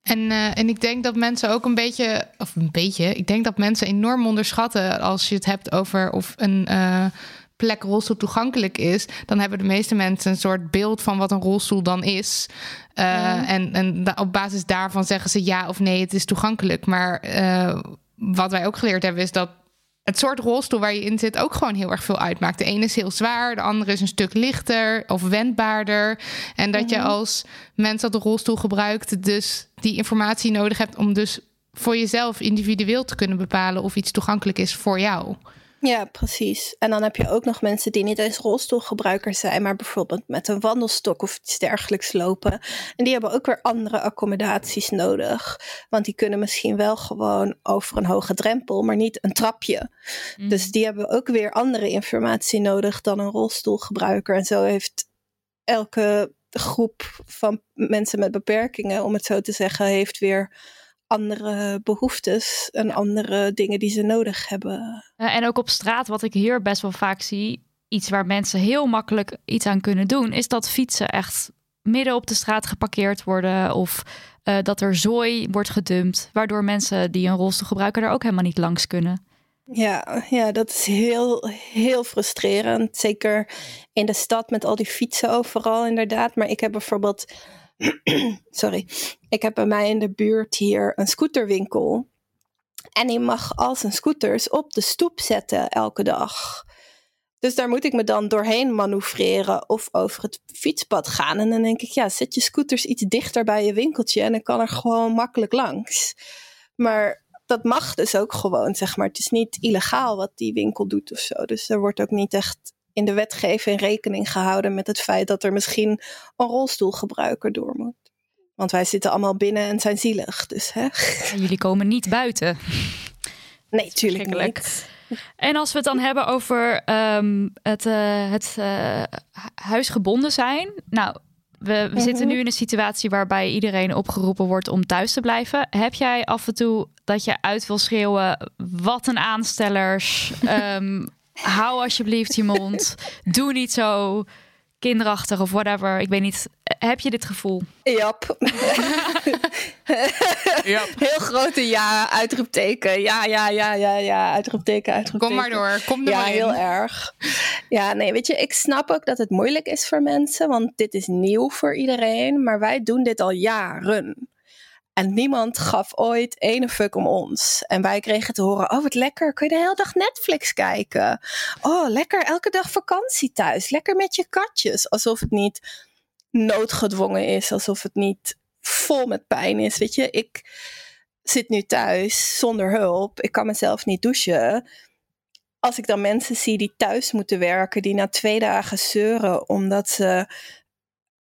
En, eh, en ik denk dat mensen ook een beetje, of een beetje, ik denk dat mensen enorm onderschatten als je het hebt over of een eh, plek rolstoel toegankelijk is. Dan hebben de meeste mensen een soort beeld van wat een rolstoel dan is. Eh, Ja. En, en op basis daarvan zeggen ze ja of nee, het is toegankelijk. Maar wat wij ook geleerd hebben is dat het soort rolstoel waar je in zit ook gewoon heel erg veel uitmaakt. De ene is heel zwaar, de andere is een stuk lichter of wendbaarder. En dat je als mens dat de rolstoel gebruikt, dus die informatie nodig hebt om dus voor jezelf individueel te kunnen bepalen of iets toegankelijk is voor jou. Ja, precies. En dan heb je ook nog mensen die niet eens rolstoelgebruiker zijn, maar bijvoorbeeld met een wandelstok of iets dergelijks lopen. En die hebben ook weer andere accommodaties nodig. Want die kunnen misschien wel gewoon over een hoge drempel, maar niet een trapje. Mm. Dus die hebben ook weer andere informatie nodig dan een rolstoelgebruiker. En zo heeft elke groep van mensen met beperkingen, om het zo te zeggen, heeft weer andere behoeftes en andere dingen die ze nodig hebben. Eh, en ook op straat, wat ik hier best wel vaak zie, iets waar mensen heel makkelijk iets aan kunnen doen, is dat fietsen echt midden op de straat geparkeerd worden of eh, dat er zooi wordt gedumpt, waardoor mensen die een rolstoel gebruiken er ook helemaal niet langs kunnen. Ja, ja, dat is heel, heel frustrerend. Zeker in de stad met al die fietsen overal, inderdaad. Maar ik heb bijvoorbeeld. Sorry. Ik heb bij mij in de buurt hier een scooterwinkel. En die mag al zijn scooters op de stoep zetten elke dag. Dus daar moet ik me dan doorheen manoeuvreren of over het fietspad gaan. En dan denk ik, ja, zet je scooters iets dichter bij je winkeltje en dan kan er gewoon makkelijk langs. Maar dat mag dus ook gewoon, zeg maar. Het is niet illegaal wat die winkel doet of zo. Dus er wordt ook niet echt in de wetgeving rekening gehouden met het feit dat er misschien een rolstoelgebruiker door moet. Want wij zitten allemaal binnen en zijn zielig. Dus hè? En jullie komen niet buiten. Nee, tuurlijk niet. En als we het dan hebben over ehm, het, eh, het eh, hu- huisgebonden zijn. Nou, we, we zitten Mhm. nu in een situatie waarbij iedereen opgeroepen wordt om thuis te blijven. Heb jij af en toe dat je uit wil schreeuwen: wat een aanstellers. Ehm, hou alsjeblieft je mond. Doe niet zo kinderachtig of whatever. Ik weet niet. Heb je dit gevoel? Jap. Heel grote ja, uitroepteken. Ja, ja, ja, ja, ja, uitroepteken, uitroepteken. Kom maar door, kom er Ja, maar in. heel erg. Ja, nee, weet je, ik snap ook dat het moeilijk is voor mensen, want dit is nieuw voor iedereen, maar wij doen dit al jaren. En niemand gaf ooit ene fuck om ons. En wij kregen te horen, oh wat lekker, kun je de hele dag Netflix kijken? Oh, lekker, elke dag vakantie thuis. Lekker met je katjes. Alsof het niet noodgedwongen is, alsof het niet vol met pijn is. Weet je, ik zit nu thuis zonder hulp. Ik kan mezelf niet douchen als ik dan mensen zie die thuis moeten werken, die na twee dagen zeuren omdat ze,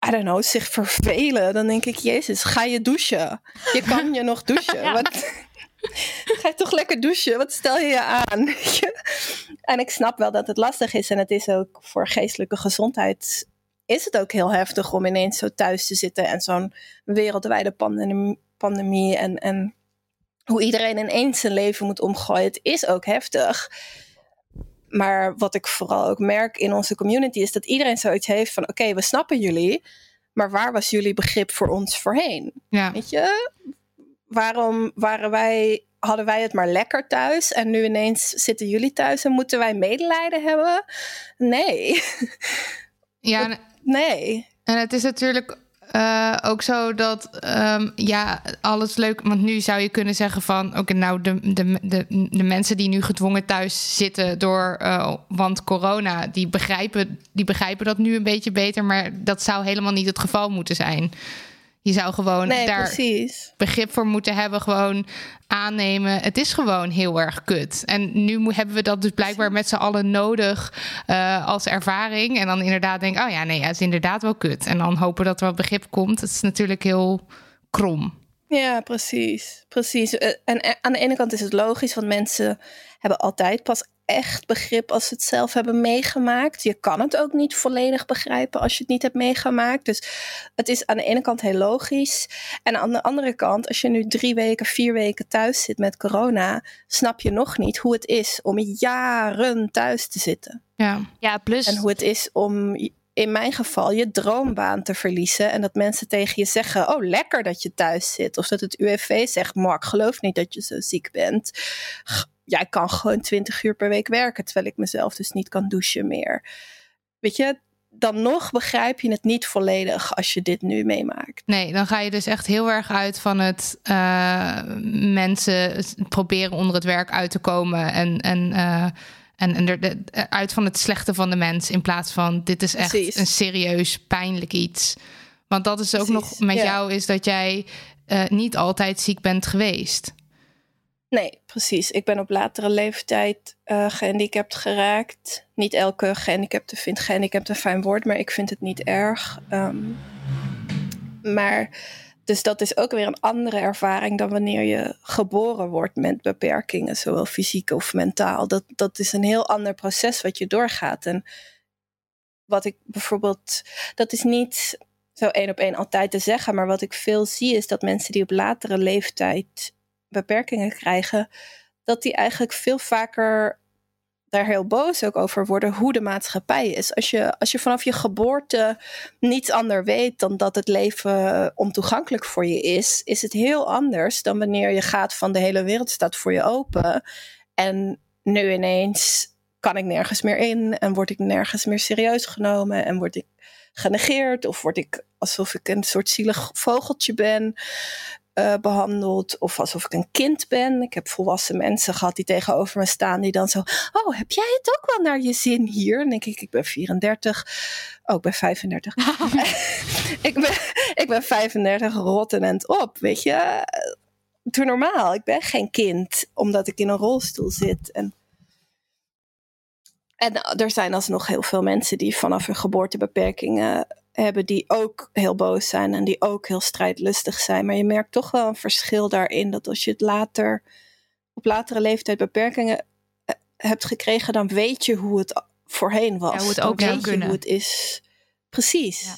I don't know, zich vervelen, dan denk ik, Jezus, ga je douchen? Je kan je nog douchen. Ja. Wat, ga je toch lekker douchen? Wat stel je je aan? En ik snap wel dat het lastig is en het is ook voor geestelijke gezondheid. Is het ook heel heftig om ineens zo thuis te zitten en zo'n wereldwijde pandemie, pandemie en, en hoe iedereen ineens zijn leven moet omgooien. Het is ook heftig. Maar wat ik vooral ook merk in onze community is dat iedereen zoiets heeft van: oké, we snappen jullie, maar waar was jullie begrip voor ons voorheen? Ja. Weet je, waarom waren wij, hadden wij het maar lekker thuis en nu ineens zitten jullie thuis en moeten wij medelijden hebben? Nee, Ja, nee. En het is natuurlijk eh, ook zo dat, ehm, ja, alles leuk. Want nu zou je kunnen zeggen van, oké, nou, de, de, de, de mensen die nu gedwongen thuis zitten door, eh, want corona, die begrijpen, die begrijpen dat nu een beetje beter. Maar dat zou helemaal niet het geval moeten zijn. Je zou gewoon Nee, daar precies. begrip voor moeten hebben, gewoon aannemen. Het is gewoon heel erg kut. En nu hebben we dat dus blijkbaar met z'n allen nodig eh, als ervaring. En dan inderdaad denk oh ja, nee, ja, het is inderdaad wel kut. En dan hopen dat er wat begrip komt. Het is natuurlijk heel krom. Ja, precies. precies. Eh, En aan de ene kant is het logisch, want mensen hebben altijd pas echt begrip als ze het zelf hebben meegemaakt. Je kan het ook niet volledig begrijpen als je het niet hebt meegemaakt. Dus het is aan de ene kant heel logisch. En aan de andere kant, als je nu drie weken, vier weken thuis zit met corona, snap je nog niet hoe het is om jaren thuis te zitten. Ja. Ja, plus... En hoe het is om in mijn geval je droombaan te verliezen. En dat mensen tegen je zeggen: Oh, lekker dat je thuis zit. Of dat het UWV zegt: Mark, geloof niet dat je zo ziek bent. Jij kan gewoon 20 uur per week werken. Terwijl ik mezelf dus niet kan douchen meer. Weet je, dan nog begrijp je het niet volledig als je dit nu meemaakt. Nee, dan ga je dus echt heel erg uit van het eh, mensen proberen onder het werk uit te komen. En, en, eh, en, en er, de- uit van het slechte van de mens. In plaats van dit is echt Precies. een serieus pijnlijk iets. Want dat is ook Precies, nog met ja. jou, is dat jij eh, niet altijd ziek bent geweest. Nee, precies. Ik ben op latere leeftijd eh, gehandicapt geraakt. Niet elke gehandicapte vindt gehandicapt een fijn woord, maar ik vind het niet erg. Ehm, maar dus dat is ook weer een andere ervaring dan wanneer je geboren wordt met beperkingen, zowel fysiek of mentaal. Dat, dat is een heel ander proces wat je doorgaat. En wat ik bijvoorbeeld, dat is niet zo één op één altijd te zeggen, maar wat ik veel zie is dat mensen die op latere leeftijd beperkingen krijgen, dat die eigenlijk veel vaker daar heel boos ook over worden hoe de maatschappij is. Als je, als je vanaf je geboorte niets anders weet dan dat het leven ontoegankelijk voor je is, is het heel anders dan wanneer je gaat van de hele wereld staat voor je open. En nu ineens kan ik nergens meer in en word ik nergens meer serieus genomen en word ik genegeerd of word ik alsof ik een soort zielig vogeltje ben eh, behandeld. Of alsof ik een kind ben. Ik heb volwassen mensen gehad die tegenover me staan. Die dan zo. Oh, heb jij het ook wel naar je zin hier? Dan denk ik, ik ben 34. Oh, ik ben 35. ik, ben, ik ben 35, rot en op. Weet je. Doe normaal. Ik ben geen kind. Omdat ik in een rolstoel zit. En en er zijn alsnog heel veel mensen die vanaf hun geboorte beperkingen hebben, die ook heel boos zijn en die ook heel strijdlustig zijn. Maar je merkt toch wel een verschil daarin dat als je het later, op latere leeftijd beperkingen eh, hebt gekregen, dan weet je hoe het voorheen was. Ja, hoe het Dan ook zou weet je kunnen. hoe het is. Precies. Ja.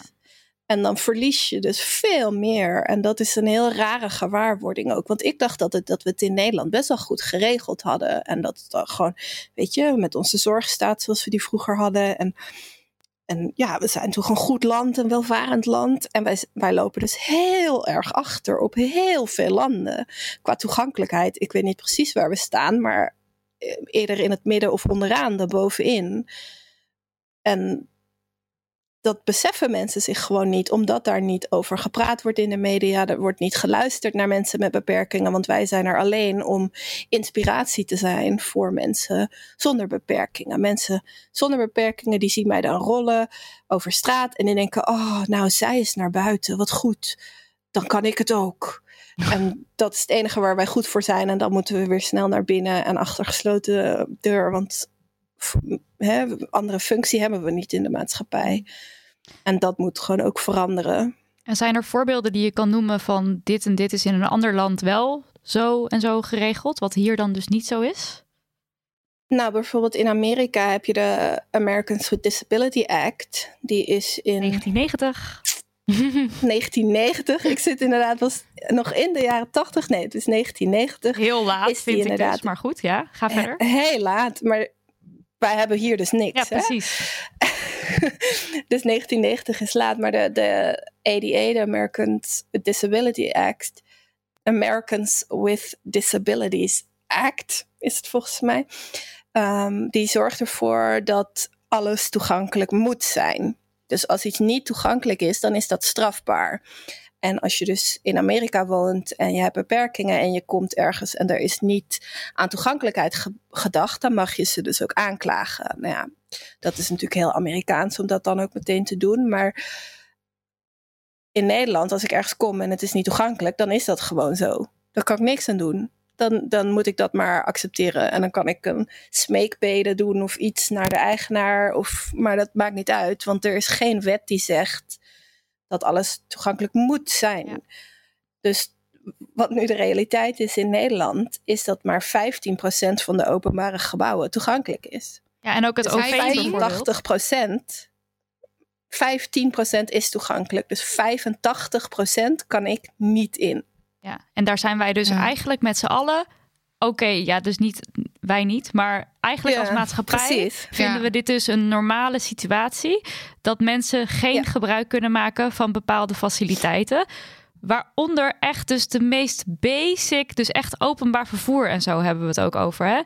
En dan verlies je dus veel meer. En dat is een heel rare gewaarwording ook. Want ik dacht dat, het, dat we het in Nederland best wel goed geregeld hadden. En dat het dan gewoon, weet je, met onze zorgstaat zoals we die vroeger hadden. En, en ja, we zijn toch een goed land, een welvarend land. En wij, wij lopen dus heel erg achter op heel veel landen. Qua toegankelijkheid. Ik weet niet precies waar we staan, maar eh, eerder in het midden of onderaan dan bovenin. En dat beseffen mensen zich gewoon niet, omdat daar niet over gepraat wordt in de media. Er wordt niet geluisterd naar mensen met beperkingen, want wij zijn er alleen om inspiratie te zijn voor mensen zonder beperkingen. Mensen zonder beperkingen die zien mij dan rollen over straat en die denken: Oh, nou, zij is naar buiten, wat goed. Dan kan ik het ook. En dat is het enige waar wij goed voor zijn. En dan moeten we weer snel naar binnen en achter gesloten deur. Want andere functie hebben we niet in de maatschappij. En dat moet gewoon ook veranderen. En zijn er voorbeelden die je kan noemen van dit en dit is in een ander land wel zo en zo geregeld, wat hier dan dus niet zo is? Nou, bijvoorbeeld in Amerika heb je de Americans with Disability Act. Die is in 1990. 1990. Ik zit inderdaad was nog in de jaren 80. Nee, het is 1990. Heel laat Is die vind ik dus, inderdaad- maar goed, ja, ga verder. Heel laat, maar wij hebben hier dus niks. Ja, hè? dus 1990 is laat, maar de, de ADA, de Americans with Disability Act, Americans with Disabilities Act is het volgens mij, ehm, die zorgt ervoor dat alles toegankelijk moet zijn. Dus als iets niet toegankelijk is, dan is dat strafbaar. En als je dus in Amerika woont en je hebt beperkingen en je komt ergens en er is niet aan toegankelijkheid ge- gedacht, dan mag je ze dus ook aanklagen. Nou ja, dat is natuurlijk heel Amerikaans om dat dan ook meteen te doen. Maar in Nederland, als ik ergens kom en het is niet toegankelijk, dan is dat gewoon zo. Daar kan ik niks aan doen. Dan, dan moet ik dat maar accepteren. En dan kan ik een smeekbede doen of iets naar de eigenaar. Of, maar dat maakt niet uit, want er is geen wet die zegt dat alles toegankelijk moet zijn. Ja. Dus wat nu de realiteit is in Nederland, is dat maar 15% van de openbare gebouwen toegankelijk is. Ja, en ook het Dus OV hij- bijvoorbeeld. 85%, 15% is toegankelijk. Dus 85% kan ik niet in. Ja, en daar zijn wij dus Ja. eigenlijk met z'n allen. Oké, ja, dus niet wij niet, maar eigenlijk Ja, als maatschappij precies. vinden Ja. we dit dus een normale situatie. Dat mensen geen Ja. gebruik kunnen maken van bepaalde faciliteiten. Waaronder echt dus de meest basic, dus echt openbaar vervoer en zo hebben we het ook over. Hè?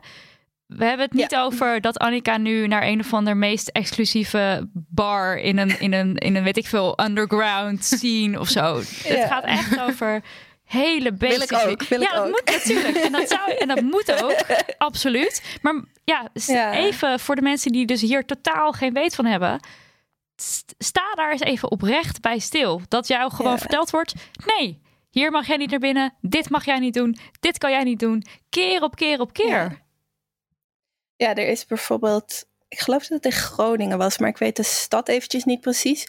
We hebben het niet Ja. over dat Annika nu naar een of ander meest exclusieve bar in een, in een, in een weet ik veel, underground scene of zo. Het gaat echt over hele basic. ik ook, wil ja, ik dat ook. moet natuurlijk. En dat, zou, en dat moet ook, absoluut. Maar ja, Ja. even voor de mensen die dus hier totaal geen weet van hebben. st- Sta daar eens even oprecht bij stil. Dat jou gewoon Ja. verteld wordt: nee, hier mag jij niet naar binnen. Dit mag jij niet doen. Dit kan jij niet doen. Keer op keer op keer. Ja. Ja, er is bijvoorbeeld, ik geloof dat het in Groningen was, maar ik weet de stad eventjes niet precies.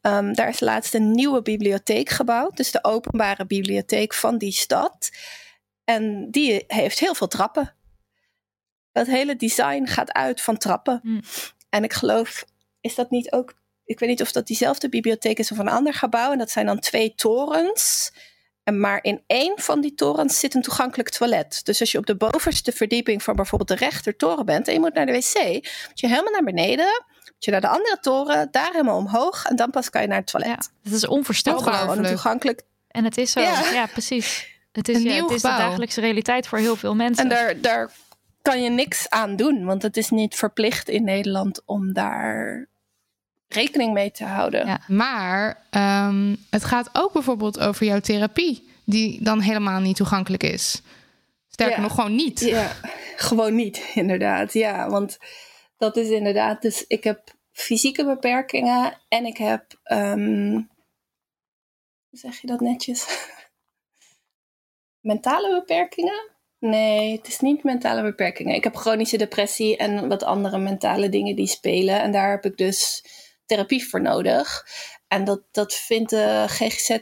Ehm, daar is laatst een nieuwe bibliotheek gebouwd, dus de openbare bibliotheek van die stad. En die heeft heel veel trappen. Dat hele design gaat uit van trappen. Hm. En ik geloof, is dat niet ook, ik weet niet of dat diezelfde bibliotheek is of een ander gebouw. En dat zijn dan twee torens. En maar in één van die torens zit een toegankelijk toilet. Dus als je op de bovenste verdieping van bijvoorbeeld de rechtertoren bent en je moet naar de wc, moet je helemaal naar beneden, je naar de andere toren, daar helemaal omhoog en dan pas kan je naar het Ja, toilet. het is onvoorstelbaar. gewoon toegankelijk. En het is zo. Ja, Ja. precies. Het is, Een ja, nieuw het is de dagelijkse realiteit voor heel veel mensen. En daar, daar kan je niks aan doen, want het is niet verplicht in Nederland om daar rekening mee te houden. Ja. Maar ehm, het gaat ook bijvoorbeeld over jouw therapie, die dan helemaal niet toegankelijk is. Sterker Ja. nog, gewoon niet. Ja, gewoon niet, inderdaad. Ja, want dat is inderdaad. Dus ik heb fysieke beperkingen en ik heb. ehm, hoe zeg je dat netjes? mentale beperkingen? Nee, het is niet mentale beperkingen. Ik heb chronische depressie en wat andere mentale dingen die spelen. En daar heb ik dus therapie voor nodig. En dat, dat vindt de GGZ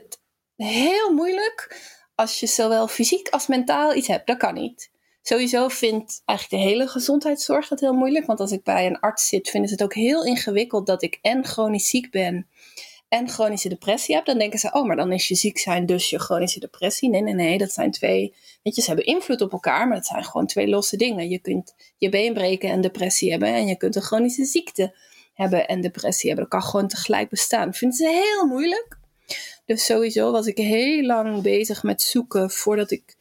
heel moeilijk als je zowel fysiek als mentaal iets hebt. Dat kan niet. Sowieso vindt eigenlijk de hele gezondheidszorg het heel moeilijk. Want als ik bij een arts zit, vinden ze het ook heel ingewikkeld dat ik en chronisch ziek ben en chronische depressie heb. Dan denken ze, oh, maar dan is je ziek zijn dus je chronische depressie. Nee, nee, nee, dat zijn twee, weet je, ze hebben invloed op elkaar, maar het zijn gewoon twee losse dingen. Je kunt je been breken en depressie hebben en je kunt een chronische ziekte hebben en depressie hebben. Dat kan gewoon tegelijk bestaan. Dat vinden ze heel moeilijk. Dus sowieso was ik heel lang bezig met zoeken voordat ik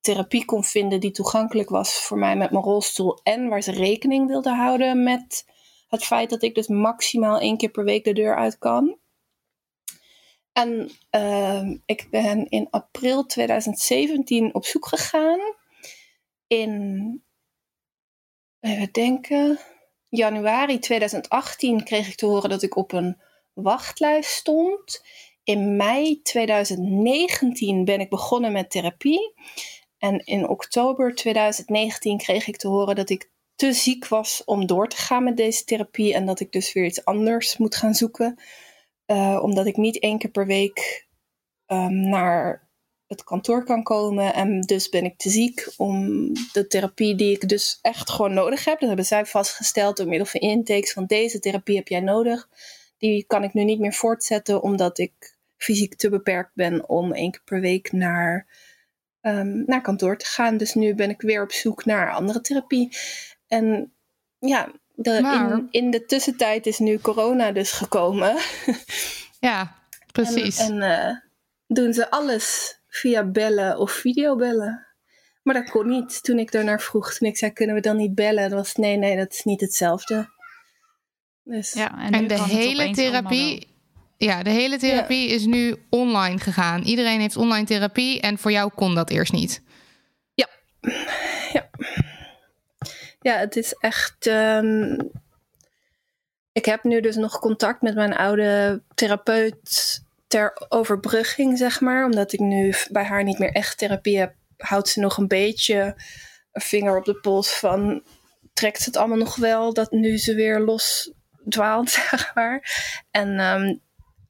therapie kon vinden die toegankelijk was voor mij met mijn rolstoel. En waar ze rekening wilden houden met het feit dat ik dus maximaal één keer per week de deur uit kan. En ehm, ik ben in april 2017 op zoek gegaan. In, even denken, januari 2018 kreeg ik te horen dat ik op een wachtlijst stond. In mei 2019 ben ik begonnen met therapie. En in oktober 2019 kreeg ik te horen dat ik te ziek was om door te gaan met deze therapie. En dat ik dus weer iets anders moet gaan zoeken. Uh, omdat ik niet één keer per week um, naar het kantoor kan komen. En dus ben ik te ziek om de therapie die ik dus echt gewoon nodig heb. Dat hebben zij vastgesteld door middel van intakes. Van deze therapie heb jij nodig. Die kan ik nu niet meer voortzetten omdat ik fysiek te beperkt ben om één keer per week naar, um, naar kantoor te gaan. Dus nu ben ik weer op zoek naar andere therapie. En ja, de, Maar- in, in de tussentijd is nu corona dus gekomen. Ja, precies. En, en eh, doen ze alles via bellen of videobellen. Maar dat kon niet toen ik daarnaar vroeg. Toen ik zei, kunnen we dan niet bellen? Dat was nee, nee, dat is niet hetzelfde. Dus Ja, en, de hele therapie. Ja, de hele therapie is nu online gegaan. Iedereen heeft online therapie en voor jou kon dat eerst niet. ja, het is echt. ehm, ik heb nu dus nog contact met mijn oude therapeut ter overbrugging, zeg maar. Omdat ik nu bij haar niet meer echt therapie heb, houdt ze nog een beetje een vinger op de pols van. Trekt ze het allemaal nog wel dat nu ze weer los dwaalt, zeg maar. En ehm,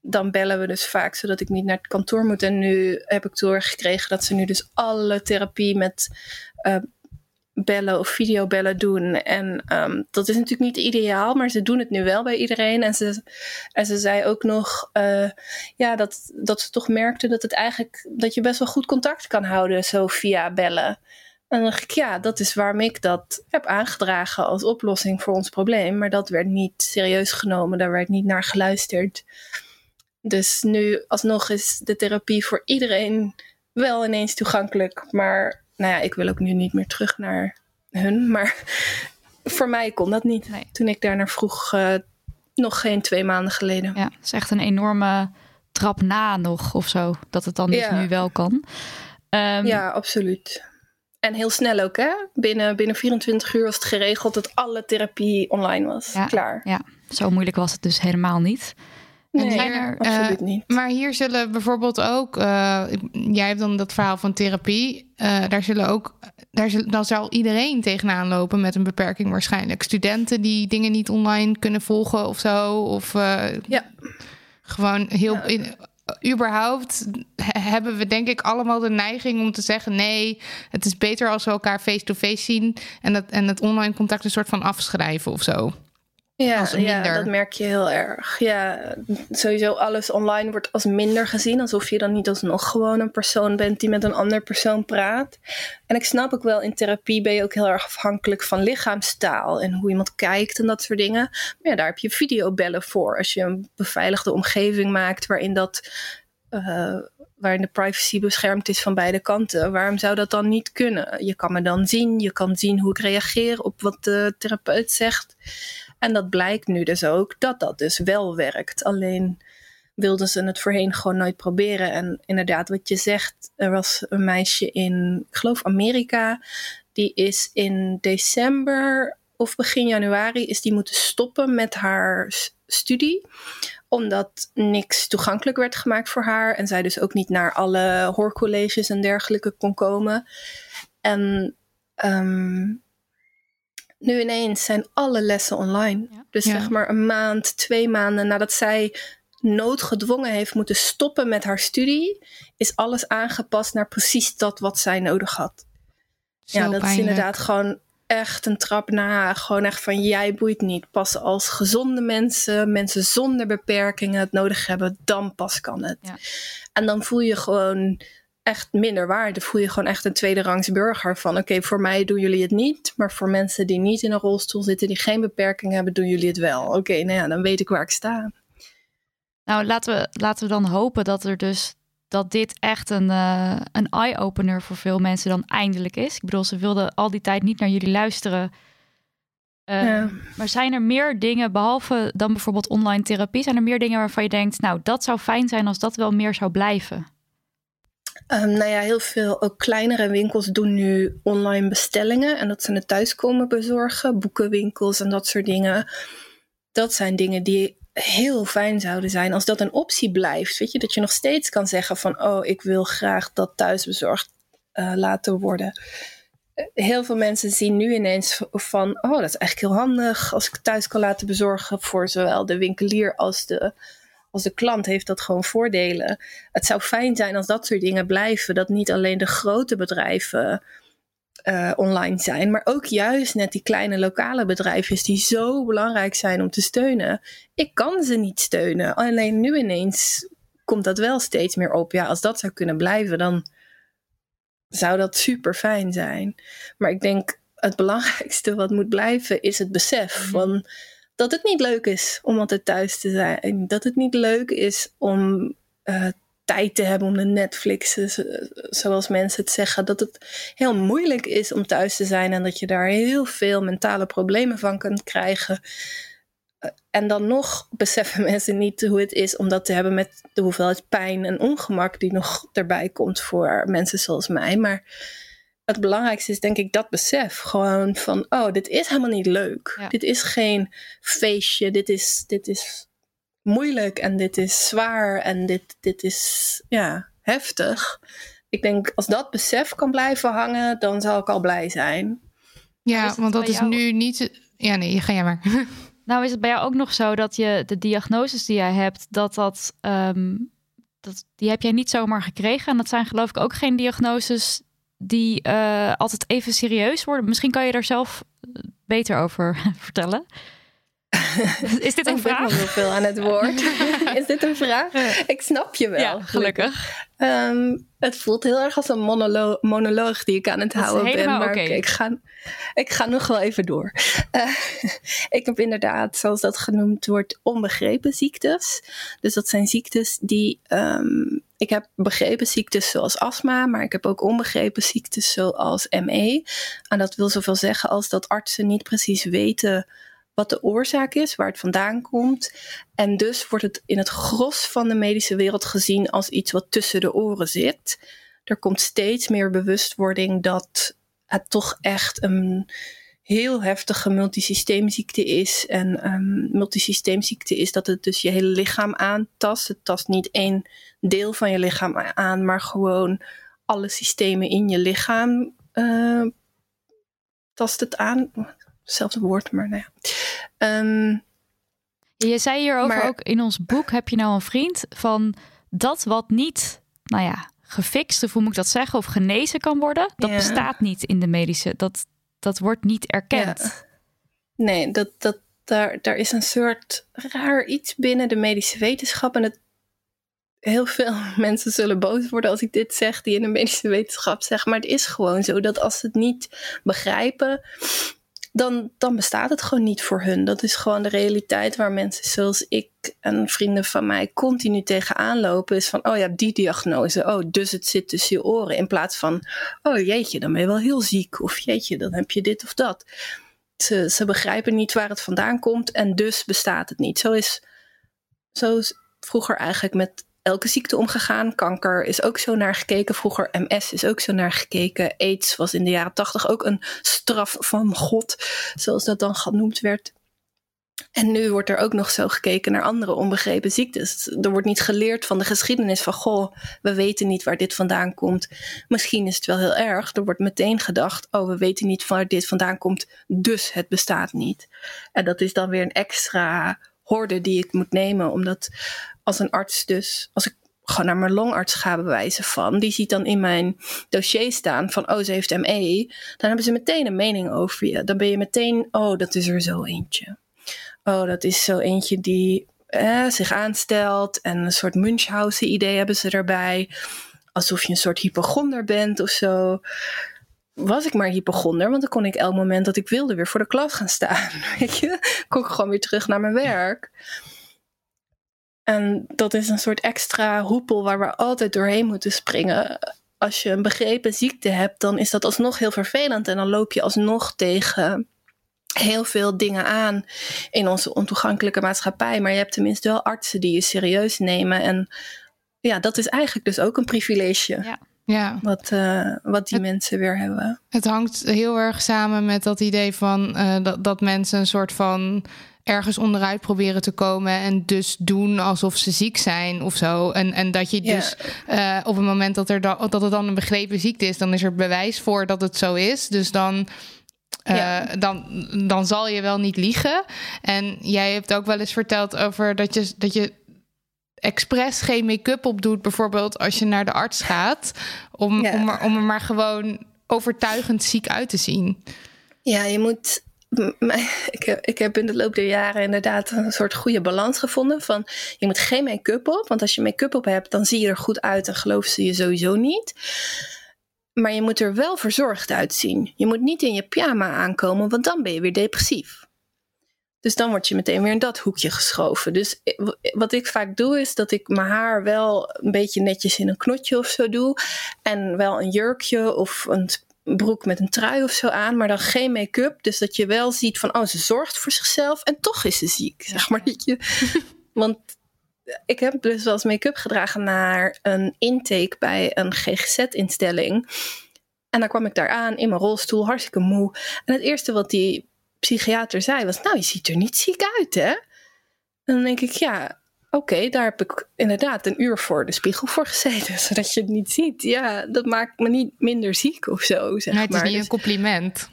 dan bellen we dus vaak zodat ik niet naar het kantoor moet. En nu heb ik doorgekregen dat ze nu dus alle therapie met uh, bellen of videobellen doen. En um, dat is natuurlijk niet ideaal, maar ze doen het nu wel bij iedereen. En ze, en ze zei ook nog uh, ja, dat, dat ze toch merkte dat het eigenlijk dat je best wel goed contact kan houden zo via bellen. En dan dacht ik, ja, dat is waarom ik dat heb aangedragen als oplossing voor ons probleem. Maar dat werd niet serieus genomen, daar werd niet naar geluisterd. Dus nu alsnog is de therapie voor iedereen wel ineens toegankelijk. Maar nou ja, ik wil ook nu niet meer terug naar hun. Maar voor mij kon dat niet. Nee. Toen ik daarnaar vroeg, uh, nog geen twee maanden geleden. Ja, het is echt een enorme trap na nog of zo. Dat het dan dus Ja. nu wel kan. Ehm, Ja, absoluut. En heel snel ook, hè? Binnen, binnen 24 uur was het geregeld dat alle therapie online was. Ja. Klaar. Ja, zo moeilijk was het dus helemaal niet. Nee, zijn er, absoluut eh, niet. Maar hier zullen bijvoorbeeld ook, eh, jij hebt dan dat verhaal van therapie, eh, daar zullen ook, daar zal, dan zal iedereen tegenaan lopen met een beperking waarschijnlijk. Studenten die dingen niet online kunnen volgen of zo, of Ja. gewoon heel, Ja. in, überhaupt he- hebben we denk ik allemaal de neiging om te zeggen nee, het is beter als we elkaar face-to-face zien en, dat, en het online contact een soort van afschrijven of zo. Ja, als ja, dat merk je heel erg. Ja, sowieso alles online wordt als minder gezien. Alsof je dan niet alsnog gewoon een persoon bent die met een ander persoon praat. En ik snap ook wel, in therapie ben je ook heel erg afhankelijk van lichaamstaal. En hoe iemand kijkt en dat soort dingen. Maar ja, daar heb je videobellen voor. Als je een beveiligde omgeving maakt waarin dat... eh, waarin de privacy beschermd is van beide kanten. Waarom zou dat dan niet kunnen? Je kan me dan zien, je kan zien hoe ik reageer op wat de therapeut zegt. En dat blijkt nu dus ook dat dat dus wel werkt. Alleen wilden ze het voorheen gewoon nooit proberen. En inderdaad, wat je zegt, er was een meisje in, ik geloof Amerika, die is in december of begin januari is die moeten stoppen met haar studie omdat niks toegankelijk werd gemaakt voor haar. En zij dus ook niet naar alle hoorcolleges en dergelijke kon komen. En ehm, nu ineens zijn alle lessen online. Ja. Dus Ja. zeg maar een maand, twee maanden nadat zij noodgedwongen heeft moeten stoppen met haar studie, is alles aangepast naar precies dat wat zij nodig had. Zo ja, dat is inderdaad gewoon echt een trap na. Gewoon echt van jij boeit niet. Pas als gezonde mensen, mensen zonder beperkingen het nodig hebben, dan pas kan het. Ja. En dan voel je gewoon echt minder waarde. Voel je gewoon echt een tweederangs burger van oké, voor mij doen jullie het niet. Maar voor mensen die niet in een rolstoel zitten, die geen beperking hebben, doen jullie het wel. Oké, nou ja, dan weet ik waar ik sta. Nou, laten we, laten we dan hopen dat er dus dat dit echt een, eh, een eye-opener voor veel mensen dan eindelijk is. Ik bedoel, ze wilden al die tijd niet naar jullie luisteren. Eh, Ja. Maar zijn er meer dingen, behalve dan bijvoorbeeld online therapie, zijn er meer dingen waarvan je denkt, nou, dat zou fijn zijn als dat wel meer zou blijven? Ehm, nou ja, heel veel ook kleinere winkels doen nu online bestellingen. En dat ze het thuis komen bezorgen. Boekenwinkels en dat soort dingen. Dat zijn dingen die heel fijn zouden zijn als dat een optie blijft. Weet je, dat je nog steeds kan zeggen van... oh, ik wil graag dat thuis bezorgd eh, laten worden. Eh, Heel veel mensen zien nu ineens van... oh, dat is eigenlijk heel handig als ik thuis kan laten bezorgen... voor zowel de winkelier als de, als de klant heeft dat gewoon voordelen het zou fijn zijn als dat soort dingen blijven. Dat niet alleen de grote bedrijven eh, online zijn, maar ook juist net die kleine lokale bedrijfjes die zo belangrijk zijn om te steunen. Ik kan ze niet steunen. Alleen nu ineens komt dat wel steeds meer op. Ja, als dat zou kunnen blijven, dan zou dat super fijn zijn. Maar ik denk het belangrijkste wat moet blijven is het besef van dat het niet leuk is om altijd thuis te zijn. Dat het niet leuk is om eh, tijd te hebben om de Netflix, eh, zoals mensen het zeggen. Dat het heel moeilijk is om thuis te zijn en dat je daar heel veel mentale problemen van kunt krijgen. Eh, En dan nog beseffen mensen niet hoe het is om dat te hebben met de hoeveelheid pijn en ongemak die nog erbij komt voor mensen zoals mij. Maar het belangrijkste is denk ik dat besef. Gewoon van, oh, dit is helemaal niet leuk. Ja. Dit is geen feestje. Dit is, dit is moeilijk en dit is zwaar en dit, dit is ja, heftig. Ik denk als dat besef kan blijven hangen, dan zal ik al blij zijn. Ja, want dat is jou? nu niet. Ja, nee, ga jij maar. Nou is het bij jou ook nog zo dat je de diagnoses die jij hebt, dat dat, ehm, dat die heb jij niet zomaar gekregen. En dat zijn geloof ik ook geen diagnoses die uh, altijd even serieus worden. Misschien kan je daar zelf beter over vertellen. Is dit een ik vraag? Ik ben veel aan het woord. Is dit een vraag? Ik snap je wel. Ja, gelukkig. Um, het voelt heel erg als een monolo monoloog die ik aan het Dat is houden ben. Maar ik, ga, ik ga nog wel even door. Uh, ik heb inderdaad, zoals dat genoemd wordt, onbegrepen ziektes. Dus dat zijn ziektes die. Um, ik heb begrepen ziektes zoals astma, maar ik heb ook onbegrepen ziektes zoals ME. En dat wil zoveel zeggen als dat artsen niet precies weten wat de oorzaak is, waar het vandaan komt. En dus wordt het in het gros van de medische wereld gezien als iets wat tussen de oren zit. Er komt steeds meer bewustwording dat het toch echt een heel heftige multisysteemziekte is. En um, multisysteemziekte is dat het dus je hele lichaam aantast. Het tast niet één deel van je lichaam aan, maar gewoon alle systemen in je lichaam uh, tast het aan. Hetzelfde woord, maar nou ja. Um, je zei hierover maar- ook in ons boek, heb je nou een vriend van dat wat niet, nou ja, gefixt, of hoe moet ik dat zeggen, of genezen kan worden, dat Ja. bestaat niet in de medische, dat, dat wordt niet erkend. Ja. Nee, dat, dat, daar, daar is een soort raar iets binnen de medische wetenschap. En het, heel veel mensen zullen boos worden als ik dit zeg, die in de medische wetenschap zeggen. Maar het is gewoon zo dat als ze het niet begrijpen, dan, dan bestaat het gewoon niet voor hun. Dat is gewoon de realiteit waar mensen zoals ik en vrienden van mij continu tegenaan lopen. Is van, oh hebt die diagnose, oh dus het zit tussen je oren. In plaats van, oh jeetje, dan ben je wel heel ziek. Of jeetje, dan heb je dit of dat. Ze, ze begrijpen niet waar het vandaan komt en dus bestaat het niet. Zo is, zo is vroeger eigenlijk met elke ziekte omgegaan. Kanker is ook zo naar gekeken. Vroeger MS is ook zo naar gekeken. AIDS was in de jaren tachtig ook een straf van God, zoals dat dan genoemd werd. En nu wordt er ook nog zo gekeken naar andere onbegrepen ziektes. Er wordt niet geleerd van de geschiedenis van goh, we weten niet waar dit vandaan komt. Misschien is het wel heel erg. Er wordt meteen gedacht, oh, we weten niet waar dit vandaan komt, dus het bestaat niet. En dat is dan weer een extra horde die ik moet nemen, omdat als een arts dus, als ik gewoon naar mijn longarts ga bewijzen van, die ziet dan in mijn dossier staan van, oh, ze heeft ME, dan hebben ze meteen een mening over je. Dan ben je meteen, oh, dat is er zo eentje. Oh, dat is zo eentje die eh, zich aanstelt en een soort Munchausen-idee hebben ze erbij. Alsof je een soort hypochonder bent of zo. Was ik maar hypochonder, want dan kon ik elk moment dat ik wilde weer voor de klas gaan staan. Weet je, kon ik gewoon weer terug naar mijn werk. En dat is een soort extra hoepel waar we altijd doorheen moeten springen. Als je een begrepen ziekte hebt, dan is dat alsnog heel vervelend. En dan loop je alsnog tegen heel veel dingen aan in onze ontoegankelijke maatschappij. Maar je hebt tenminste wel artsen die je serieus nemen. En ja, dat is eigenlijk dus ook een privilege. Ja. Ja, Wat, uh, wat die Het- mensen weer hebben. het hangt heel erg samen met dat idee van eh, dat, dat mensen een soort van ergens onderuit proberen te komen en dus doen alsof ze ziek zijn of zo. En, en dat je dus eh, op het moment dat, er dat het dan een begrepen ziekte is, dan is er bewijs voor dat het zo is. Dus dan. eh, Ja. dan, dan zal je wel niet liegen. En jij hebt ook wel eens verteld over dat je, dat je expres geen make-up op doet, bijvoorbeeld als je naar de arts gaat, om, Ja. om, er, om er maar gewoon overtuigend ziek uit te zien. Ja, je moet. Ik ik heb in de loop der jaren inderdaad een soort goede balans gevonden. Van je moet geen make-up op. Want als je make-up op hebt, dan zie je er goed uit en geloven ze je sowieso niet. Maar je moet er wel verzorgd uitzien. Je moet niet in je pyjama aankomen, want dan ben je weer depressief. Dus dan word je meteen weer in dat hoekje geschoven. Dus eh, w- wat ik vaak doe, is dat ik mijn haar wel een beetje netjes in een knotje of zo doe. En wel een jurkje of een broek met een trui of zo aan, maar dan geen make-up. Dus dat je wel ziet van, oh, ze zorgt voor zichzelf en toch is ze ziek. Zeg maar je. Want ik heb dus wel eens make-up gedragen naar een intake bij een GGZ-instelling. En dan kwam ik daar aan in mijn rolstoel, hartstikke moe. En het eerste wat die psychiater zei was: Nou, je ziet er niet ziek uit, hè? En dan denk ik: Ja, oké, daar heb ik inderdaad een uur voor de spiegel voor gezeten, zodat je het niet ziet. Ja, dat maakt me niet minder ziek of zo, zeg Maar het is maar. niet Dus- een compliment.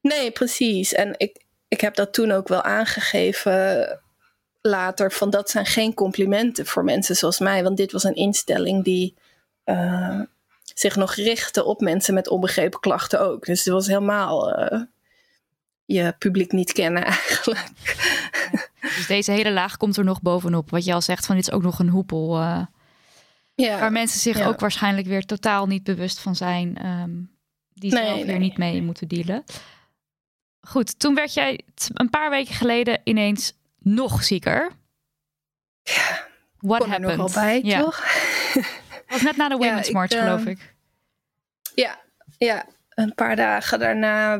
Nee, precies. En ik, ik heb dat toen ook wel aangegeven later. Van dat zijn geen complimenten voor mensen zoals mij. Want dit was een instelling die uh, zich nog richtte op mensen met onbegrepen klachten ook. Dus het was helemaal uh, je publiek niet kennen eigenlijk. Dus deze hele laag komt er nog bovenop. Wat je al zegt, van dit is ook nog een hoepel. Uh, ja. Waar mensen zich ja. ook waarschijnlijk weer totaal niet bewust van zijn. Um, die Nee, zelf weer nee, niet mee nee. moeten dealen. Goed, toen werd jij een paar weken geleden ineens nog zieker. Ja, What kon er happened? nogal bij, ja. toch? was net na de Ja, Women's ik, March, eh, geloof ik. Ja, ja. Een paar dagen daarna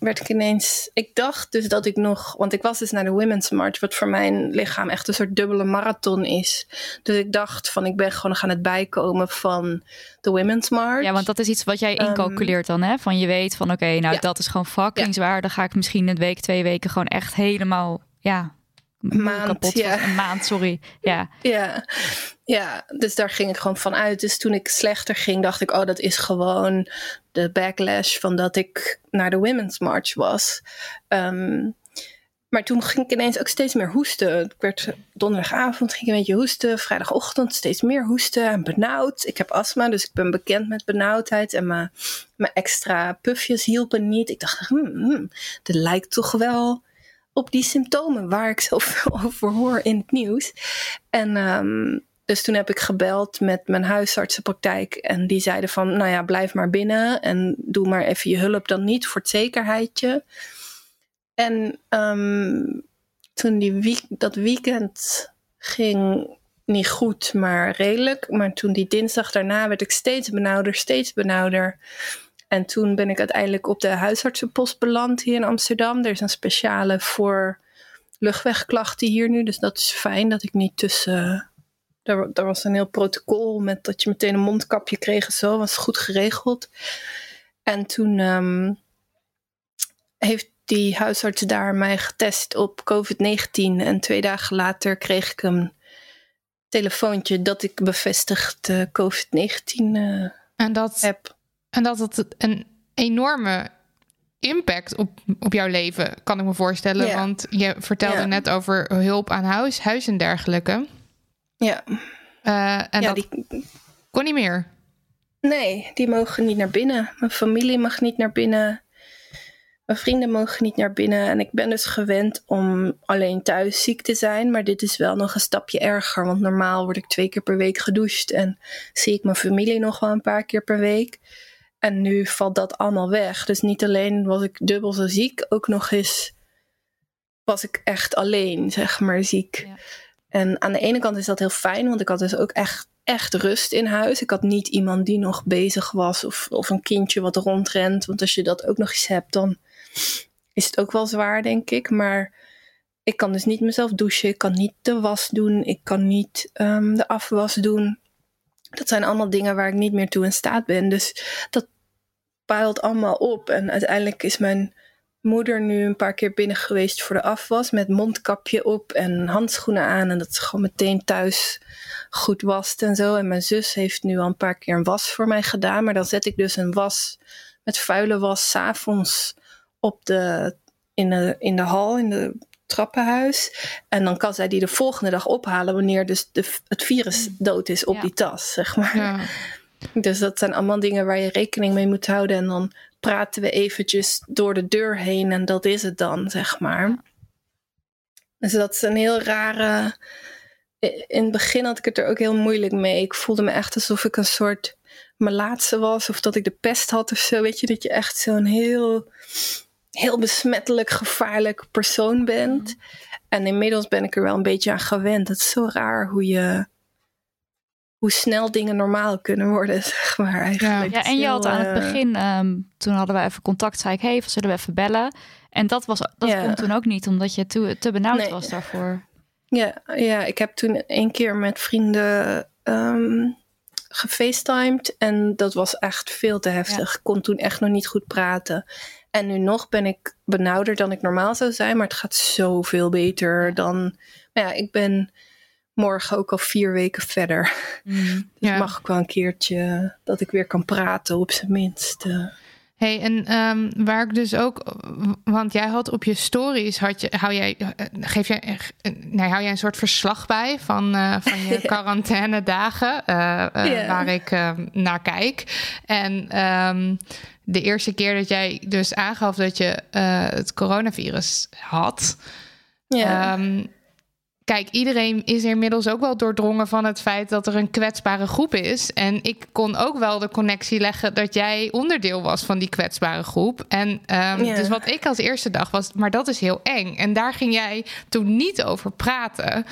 werd ik ineens. Ik dacht dus dat ik nog. Want ik was dus naar de Women's March, wat voor mijn lichaam echt een soort dubbele marathon is. Dus ik dacht van ik ben gewoon nog aan het bijkomen van de Women's March. Ja, want dat is iets wat jij Ehm, incalculeert dan, hè? Van je weet van, oké, nou Ja. dat is gewoon fucking Ja. zwaar. Dan ga ik misschien een week, twee weken gewoon echt helemaal, ja, Maand, kapot. ja. Een maand, sorry. Ja, Ja, ja, dus daar ging ik gewoon van uit. Dus toen ik slechter ging, dacht ik, oh, dat is gewoon de backlash van dat ik naar de Women's March was. Ehm, maar toen ging ik ineens ook steeds meer hoesten. Ik werd donderdagavond ging ik een beetje hoesten, vrijdagochtend steeds meer hoesten en benauwd. Ik heb astma, dus ik ben bekend met benauwdheid en mijn, mijn extra pufjes hielpen niet. Ik dacht, hmm, hmm, dit lijkt toch wel op die symptomen waar ik zoveel over hoor in het nieuws. En ehm, dus toen heb ik gebeld met mijn huisartsenpraktijk. En die zeiden van, nou ja, blijf maar binnen. En doe maar even je hulp dan niet voor het zekerheidje. En ehm, toen die dat weekend ging niet goed, maar redelijk. Maar toen die dinsdag daarna werd ik steeds benauwder, steeds benauwder. En toen ben ik uiteindelijk op de huisartsenpost beland hier in Amsterdam. Er is een speciale voor luchtwegklachten hier nu. Dus dat is fijn dat ik niet tussen. Er, was een heel protocol met dat je meteen een mondkapje kreeg en zo. Was goed geregeld. En toen ehm, heeft die huisarts daar mij getest op COVID-19. En twee dagen later kreeg ik een telefoontje dat ik bevestigd eh, COVID-19 eh, En dat, heb. En dat het een enorme impact op, op jouw leven, kan ik me voorstellen. Want je vertelde net over hulp aan huis, huis en dergelijke. Ja, Eh, en ja dat die, kon niet meer. Nee, die mogen niet naar binnen. Mijn familie mag niet naar binnen. Mijn vrienden mogen niet naar binnen. En ik ben dus gewend om alleen thuis ziek te zijn. Maar dit is wel nog een stapje erger. Want normaal word ik twee keer per week gedoucht. En zie ik mijn familie nog wel een paar keer per week. En nu valt dat allemaal weg. Dus niet alleen was ik dubbel zo ziek. Ook nog eens was ik echt alleen, zeg maar, ziek. Ja. En aan de ene kant is dat heel fijn. Want ik had dus ook echt echt rust in huis. Ik had niet iemand die nog bezig was of, of een kindje wat rondrent. Want als je dat ook nog eens hebt, dan is het ook wel zwaar, denk ik. Maar ik kan dus niet mezelf douchen. Ik kan niet de was doen. Ik kan niet ehm, de afwas doen. Dat zijn allemaal dingen waar ik niet meer toe in staat ben. Dus dat peilt allemaal op. En uiteindelijk is mijn moeder nu een paar keer binnen geweest voor de afwas. Met mondkapje op en handschoenen aan. En dat ze gewoon meteen thuis goed wast en zo. En mijn zus heeft nu al een paar keer een was voor mij gedaan. Maar dan zet ik dus een was met vuile was s'avonds op de, in, de, in de hal, in de trappenhuis. En dan kan zij die de volgende dag ophalen wanneer dus de, het virus dood is op Ja. die tas, zeg maar. Ja. Dus dat zijn allemaal dingen waar je rekening mee moet houden. En dan praten we eventjes door de deur heen en dat is het dan, zeg maar. Dus dat is een heel rare... In het begin had ik het er ook heel moeilijk mee. Ik voelde me echt alsof ik een soort melaatse was. Of dat ik de pest had of zo. Weet je, dat je echt zo'n heel, heel besmettelijk, gevaarlijk persoon bent. En inmiddels ben ik er wel een beetje aan gewend. Het is zo raar hoe je... Hoe snel dingen normaal kunnen worden, zeg maar eigenlijk. Ja, en je had aan het eh, begin, ehm, toen hadden we even contact, zei ik, hey, zullen we even bellen? En dat, was, dat Ja. kon toen ook niet, omdat je te, te benauwd Nee. was daarvoor. Ja, ja, ik heb toen een keer met vrienden ehm gefacetimed en dat was echt veel te heftig. Ik kon toen echt nog niet goed praten. En nu nog ben ik benauwder dan ik normaal zou zijn, maar het gaat zoveel beter dan... Nou ja, ik ben morgen ook al vier weken verder. Dus Ja. mag ik wel een keertje dat ik weer kan praten op zijn minst. eh. Hey, en um, waar ik dus ook, want jij had op je stories, had je, hou jij, geef jij, nee, hou jij een soort verslag bij van, uh, van je quarantaine dagen, uh, uh, yeah. waar ik naar kijk. En um, de eerste keer dat jij dus aangaf dat je het coronavirus had, Ja. um, Kijk, iedereen is inmiddels ook wel doordrongen van het feit dat er een kwetsbare groep is. En ik kon ook wel de connectie leggen dat jij onderdeel was van die kwetsbare groep. En um, Ja. dus wat ik als eerste dacht was, maar dat is heel eng. En daar ging jij toen niet over praten.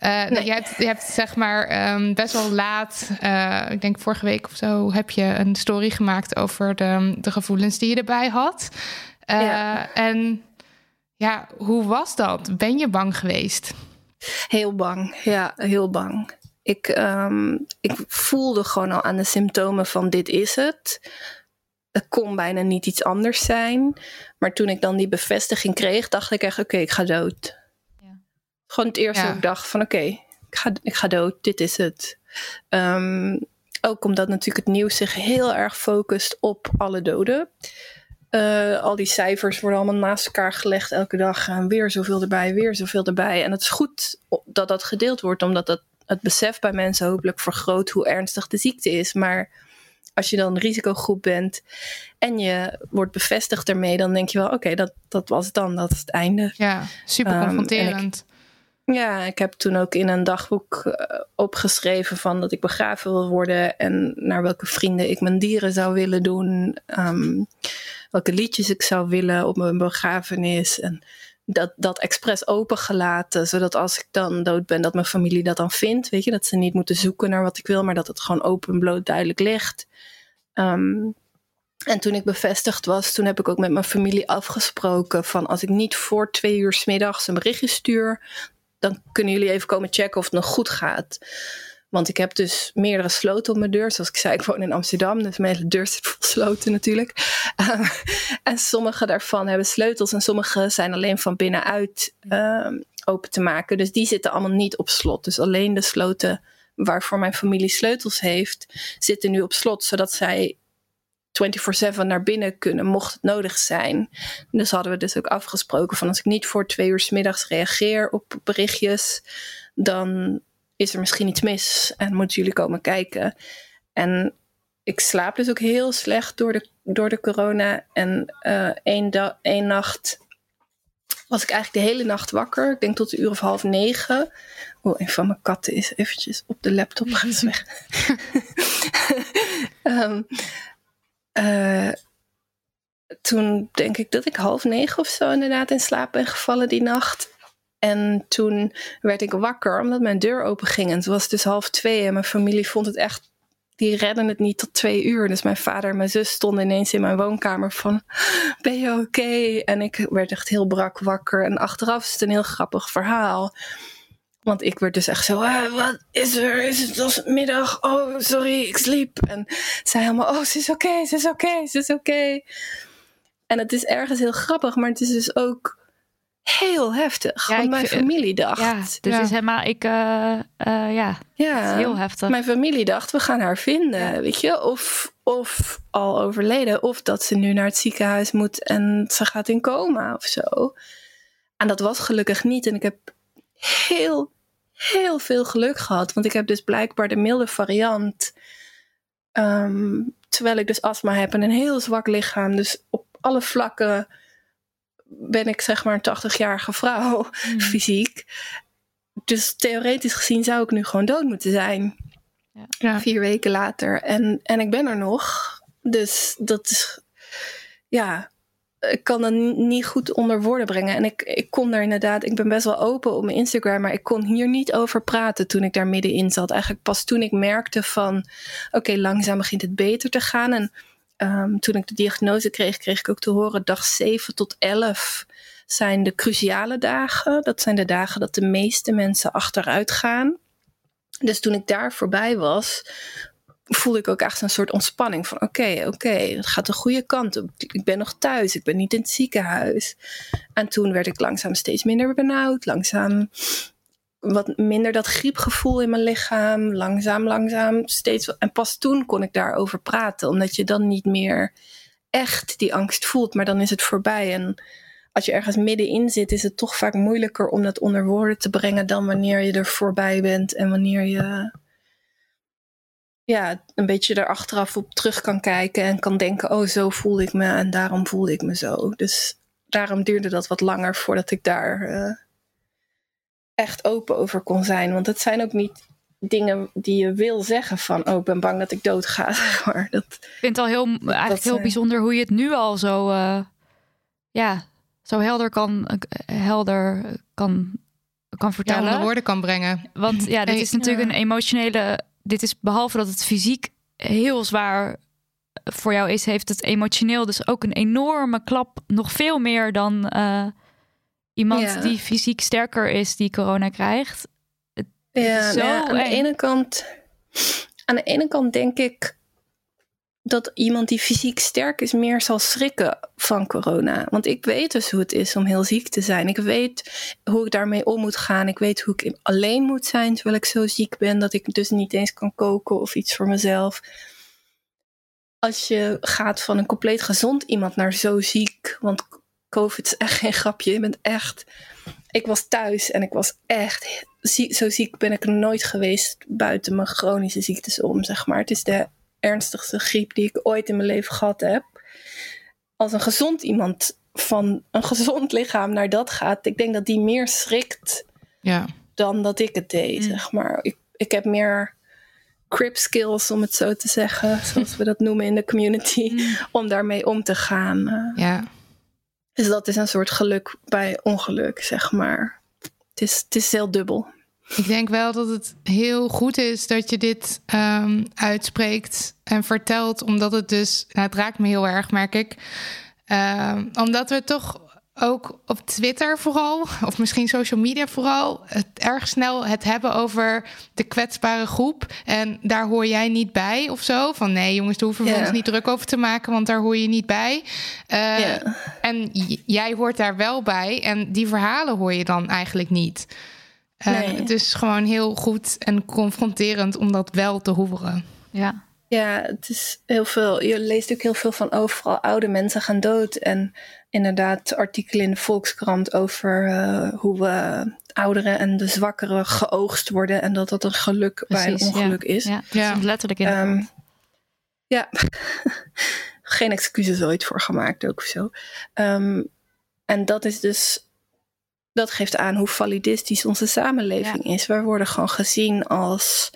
Uh, Nee. je, hebt, je hebt zeg maar um, best wel laat, uh, ik denk vorige week of zo, heb je een story gemaakt over de, de gevoelens die je erbij had. Uh, Ja. En ja, hoe was dat? Ben je bang geweest? Heel bang, ja, heel bang. Ik, ehm, ik voelde gewoon al aan de symptomen van dit is het. Het kon bijna niet iets anders zijn. Maar toen ik dan die bevestiging kreeg, dacht ik echt, oké, ik ga dood. Ja. Gewoon het eerste Ja. ik dacht van, oké, ik, ga, ik ga dood, dit is het. Ehm, ook omdat natuurlijk het nieuws zich heel erg focust op alle doden. Eh, al die cijfers worden allemaal naast elkaar gelegd elke dag. En weer zoveel erbij, weer zoveel erbij. En het is goed dat dat gedeeld wordt, omdat dat het besef bij mensen hopelijk vergroot hoe ernstig de ziekte is. Maar als je dan een risicogroep bent en je wordt bevestigd ermee, dan denk je wel: oké, dat, dat was het dan, dat is het einde. Ja, super Um, confronterend. Ja, ik heb toen ook in een dagboek eh, opgeschreven van dat ik begraven wil worden en naar welke vrienden ik mijn dieren zou willen doen, ehm, welke liedjes ik zou willen op mijn begrafenis en dat, dat expres opengelaten, zodat als ik dan dood ben, dat mijn familie dat dan vindt, weet je, dat ze niet moeten zoeken naar wat ik wil, maar dat het gewoon open, bloot, duidelijk ligt. Ehm, en toen ik bevestigd was, toen heb ik ook met mijn familie afgesproken van als ik niet voor twee uur 's middags een berichtje stuur, dan kunnen jullie even komen checken of het nog goed gaat. Want ik heb dus meerdere sloten op mijn deur. Zoals ik zei, ik woon in Amsterdam, dus mijn hele deur zit vol sloten natuurlijk. En sommige daarvan hebben sleutels en sommige zijn alleen van binnenuit um, open te maken. Dus die zitten allemaal niet op slot. Dus alleen de sloten waarvoor mijn familie sleutels heeft, zitten nu op slot, zodat zij 24/7 naar binnen kunnen, mocht het nodig zijn. Dus hadden we dus ook afgesproken van als ik niet voor twee uur 's middags reageer op berichtjes, dan is er misschien iets mis en moeten jullie komen kijken. En ik slaap dus ook heel slecht door de, door de corona. En uh, één, één nacht was ik eigenlijk de hele nacht wakker. Ik denk tot een uur of half negen. Oh, een van mijn katten is eventjes op de laptop gaat weg. um, uh, toen denk ik dat ik half negen of zo inderdaad in slaap ben gevallen die nacht. En toen werd ik wakker omdat mijn deur open ging. En het was dus half twee en mijn familie vond het echt... Die redden het niet tot twee uur. Dus mijn vader en mijn zus stonden ineens in mijn woonkamer van... Ben je oké? En ik werd echt heel brak wakker. En achteraf is het een heel grappig verhaal. Want ik werd dus echt zo... Ah, wat is er? Is het als middag? Oh, sorry, ik sliep. En zij helemaal... Oh, ze is oké, ze is oké, ze is oké. En het is ergens heel grappig, maar het is dus ook heel heftig. Ja, want mijn vind, familie dacht. Ja, ja. is helemaal. Ik, uh, uh, ja, ja heel heftig. Mijn familie dacht, we gaan haar vinden, weet je, of, of al overleden, of dat ze nu naar het ziekenhuis moet en ze gaat in coma of zo. En dat was gelukkig niet. En ik heb heel, heel veel geluk gehad, want ik heb dus blijkbaar de milde variant. Um, terwijl ik dus astma heb en een heel zwak lichaam, dus op alle vlakken ben ik zeg maar een 80-jarige vrouw, mm. fysiek. Dus theoretisch gezien zou ik nu gewoon dood moeten zijn. Ja. Ja. Vier weken later. En, en ik ben er nog. Dus dat is, ja, ik kan dat niet goed onder woorden brengen. En ik, ik kon daar inderdaad, ik ben best wel open op mijn Instagram, maar ik kon hier niet over praten toen ik daar middenin zat. Eigenlijk pas toen ik merkte van, oké, okay, langzaam begint het beter te gaan. En Um, toen ik de diagnose kreeg, kreeg ik ook te horen: dag 7 tot 11 zijn de cruciale dagen. Dat zijn de dagen dat de meeste mensen achteruit gaan. Dus toen ik daar voorbij was, voelde ik ook echt een soort ontspanning van: oké, oké, het gaat de goede kant op. Ik ben nog thuis, ik ben niet in het ziekenhuis. En toen werd ik langzaam steeds minder benauwd, langzaam wat minder dat griepgevoel in mijn lichaam. Langzaam, langzaam, steeds. En pas toen kon ik daarover praten, omdat je dan niet meer echt die angst voelt, maar dan is het voorbij. En als je ergens middenin zit, is het toch vaak moeilijker om dat onder woorden te brengen dan wanneer je er voorbij bent en wanneer je ja, een beetje er achteraf op terug kan kijken en kan denken: oh, zo voelde ik me en daarom voelde ik me zo. Dus daarom duurde dat wat langer voordat ik daar uh, echt open over kon zijn. Want het zijn ook niet dingen die je wil zeggen van oh, ik ben bang dat ik dood ga. Maar dat, ik vind het al heel, eigenlijk heel bijzonder hoe je het nu al zo, uh, ja, zo helder kan, helder kan, kan vertellen. Ja, onder woorden kan brengen. Want ja, dit is natuurlijk een emotionele. Dit is behalve dat het fysiek heel zwaar voor jou is, heeft het emotioneel dus ook een enorme klap. Nog veel meer dan uh, iemand ja. die fysiek sterker is, die corona krijgt. Het, ja, het zo nou ja, aan de ene kant. Aan de ene kant denk ik dat iemand die fysiek sterk is meer zal schrikken van corona. Want ik weet dus hoe het is om heel ziek te zijn. Ik weet hoe ik daarmee om moet gaan. Ik weet hoe ik alleen moet zijn terwijl ik zo ziek ben dat ik dus niet eens kan koken of iets voor mezelf. Als je gaat van een compleet gezond iemand naar zo ziek, want COVID is echt geen grapje. Je bent echt. Ik was thuis en ik was echt ziek, zo ziek ben ik nooit geweest buiten mijn chronische ziektes om, zeg maar. Het is de ernstigste griep die ik ooit in mijn leven gehad heb. Als een gezond iemand van een gezond lichaam naar dat gaat, ik denk dat die meer schrikt ja. dan dat ik het deed, mm. zeg maar. Ik, ik heb meer crip skills, om het zo te zeggen, zoals we dat noemen in de community, mm. om daarmee om te gaan. Ja. Dus dat is een soort geluk bij ongeluk, zeg maar. Het is, het is heel dubbel. Ik denk wel dat het heel goed is dat je dit um, uitspreekt en vertelt, omdat het dus, nou, het raakt me heel erg, merk ik. Um, omdat we toch ook op Twitter vooral, of misschien social media vooral, het erg snel het hebben over de kwetsbare groep. En daar hoor jij niet bij of zo. Van nee, jongens, daar hoeven we yeah. ons niet druk over te maken, want daar hoor je niet bij. Uh, yeah. En jij hoort daar wel bij. En die verhalen hoor je dan eigenlijk niet. Nee. Uh, het is gewoon heel goed en confronterend om dat wel te horen. Ja. Ja, het is heel veel. Je leest ook heel veel van overal oude mensen gaan dood. En inderdaad artikelen in de Volkskrant over uh, hoe we ouderen en de zwakkeren geoogst worden. En dat dat een geluk Precies, bij een ongeluk ja. is. Ja, ja. letterlijk in. Um, ja, geen excuses ooit voor gemaakt ook of zo. Um, en dat is dus dat geeft aan hoe validistisch onze samenleving ja. is. We worden gewoon gezien als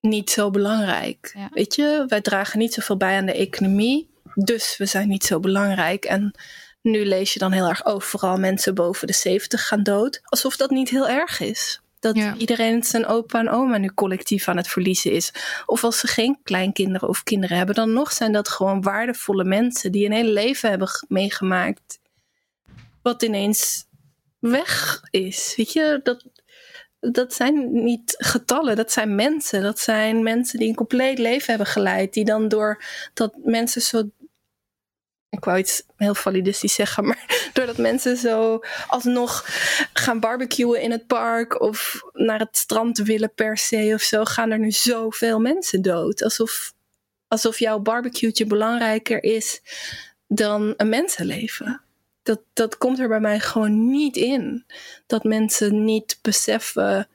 niet zo belangrijk. Ja. Weet je, wij dragen niet zoveel bij aan de economie, dus we zijn niet zo belangrijk. En nu lees je dan heel erg over, vooral mensen boven de 70 gaan dood, alsof dat niet heel erg is. Dat ja. iedereen zijn opa en oma nu collectief aan het verliezen is. Of als ze geen kleinkinderen of kinderen hebben, dan nog zijn dat gewoon waardevolle mensen die een hele leven hebben meegemaakt. Wat ineens weg is. Weet je, dat, dat zijn niet getallen, dat zijn mensen. Dat zijn mensen die een compleet leven hebben geleid. Die dan door dat mensen zo. Ik wou iets heel validistisch zeggen, maar doordat mensen zo alsnog gaan barbecuen in het park of naar het strand willen per se of zo, gaan er nu zoveel mensen dood. Alsof, alsof jouw barbecue belangrijker is dan een mensenleven dat, dat komt er bij mij gewoon niet in. Dat mensen niet beseffen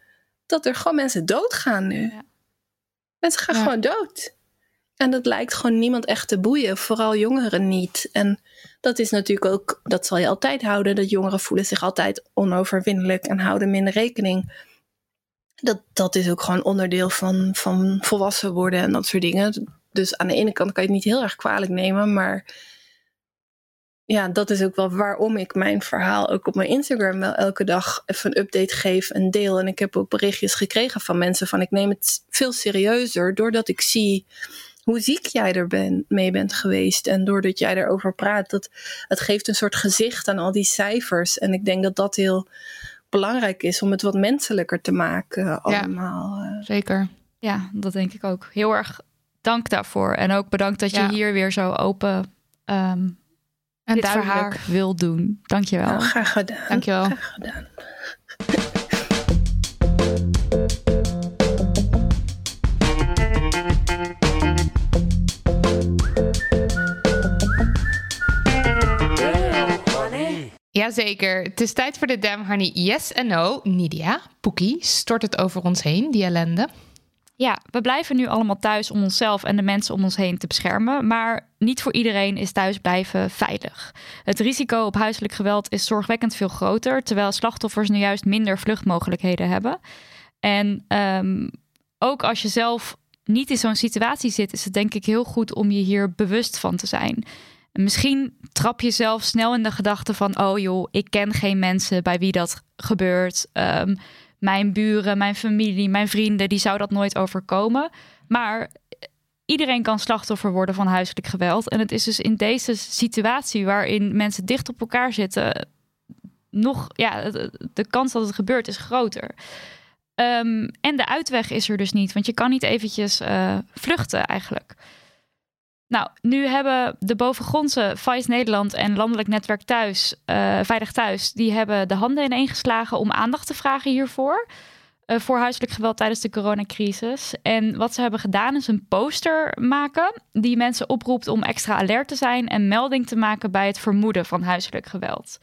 dat er gewoon mensen doodgaan nu. Ja. Mensen gaan ja. gewoon dood. En dat lijkt gewoon niemand echt te boeien, vooral jongeren niet. En dat is natuurlijk ook, dat zal je altijd houden, dat jongeren voelen zich altijd onoverwinnelijk en houden minder rekening. Dat, dat is ook gewoon onderdeel van, van volwassen worden en dat soort dingen. Dus aan de ene kant kan je het niet heel erg kwalijk nemen, maar ja, dat is ook wel waarom ik mijn verhaal ook op mijn Instagram wel elke dag even een update geef en deel. En ik heb ook berichtjes gekregen van mensen van ik neem het veel serieuzer doordat ik zie hoe ziek jij er ben, mee bent geweest. En doordat jij erover praat, dat, het geeft een soort gezicht aan al die cijfers. En ik denk dat dat heel belangrijk is om het wat menselijker te maken allemaal. Ja, zeker. Ja, dat denk ik ook. Heel erg dank daarvoor. En ook bedankt dat je ja. hier weer zo open um, en dit duidelijk. voor haar wil doen. Dankjewel. Nou, graag gedaan. Dankjewel. Graag gedaan. Jazeker. Het is tijd voor de Damn Honey Yes en No. Nidia, Poekie, stort het over ons heen, die ellende? Ja, we blijven nu allemaal thuis om onszelf en de mensen om ons heen te beschermen. Maar niet voor iedereen is thuisblijven veilig. Het risico op huiselijk geweld is zorgwekkend veel groter, terwijl slachtoffers nu juist minder vluchtmogelijkheden hebben. En um, ook als je zelf niet in zo'n situatie zit, is het denk ik heel goed om je hier bewust van te zijn. Misschien trap je zelf snel in de gedachte van: oh joh, ik ken geen mensen bij wie dat gebeurt. Um, mijn buren, mijn familie, mijn vrienden, die zou dat nooit overkomen. Maar iedereen kan slachtoffer worden van huiselijk geweld. En het is dus in deze situatie waarin mensen dicht op elkaar zitten, nog, ja, de kans dat het gebeurt is groter. Um, en de uitweg is er dus niet, want je kan niet eventjes uh, vluchten eigenlijk. Nou, nu hebben de bovengrondse Vice Nederland en Landelijk Netwerk Thuis, uh, Veilig Thuis, die hebben de handen ineengeslagen om aandacht te vragen hiervoor. Uh, voor huiselijk geweld tijdens de coronacrisis. En wat ze hebben gedaan is een poster maken die mensen oproept om extra alert te zijn en melding te maken bij het vermoeden van huiselijk geweld.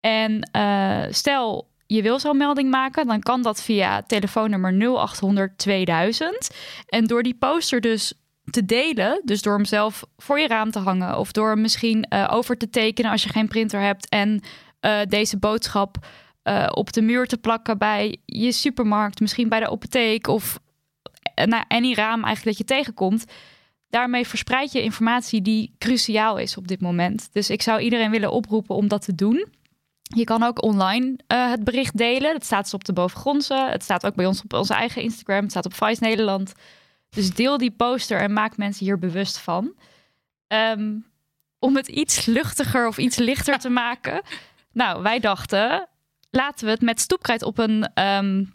En uh, stel je wil zo'n melding maken, dan kan dat via telefoonnummer 0800 2000. En door die poster dus te delen, dus door hem zelf voor je raam te hangen of door hem misschien uh, over te tekenen als je geen printer hebt en uh, deze boodschap uh, op de muur te plakken bij je supermarkt, misschien bij de apotheek of nou, any raam eigenlijk dat je tegenkomt. Daarmee verspreid je informatie die cruciaal is op dit moment. Dus ik zou iedereen willen oproepen om dat te doen. Je kan ook online het bericht delen. Dat staat dus op de bovengrondse. Het staat ook bij ons op onze eigen Instagram. Het staat op Vice Nederland. Dus deel die poster en maak mensen hier bewust van. Um, om het iets luchtiger of iets lichter te maken. Nou, wij dachten, laten we het met stoepkrijt op een, um,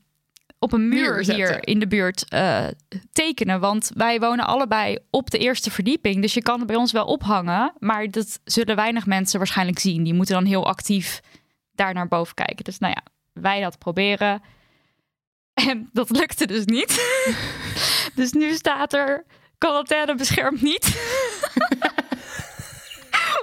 op een muur, muur hier in de buurt uh, tekenen. Want wij wonen allebei op de eerste verdieping. Dus je kan het bij ons wel ophangen. Maar dat zullen weinig mensen waarschijnlijk zien. Die moeten dan heel actief daar naar boven kijken. Dus nou ja, wij dat proberen. En dat lukte dus niet. dus nu staat er quarantaine beschermt niet.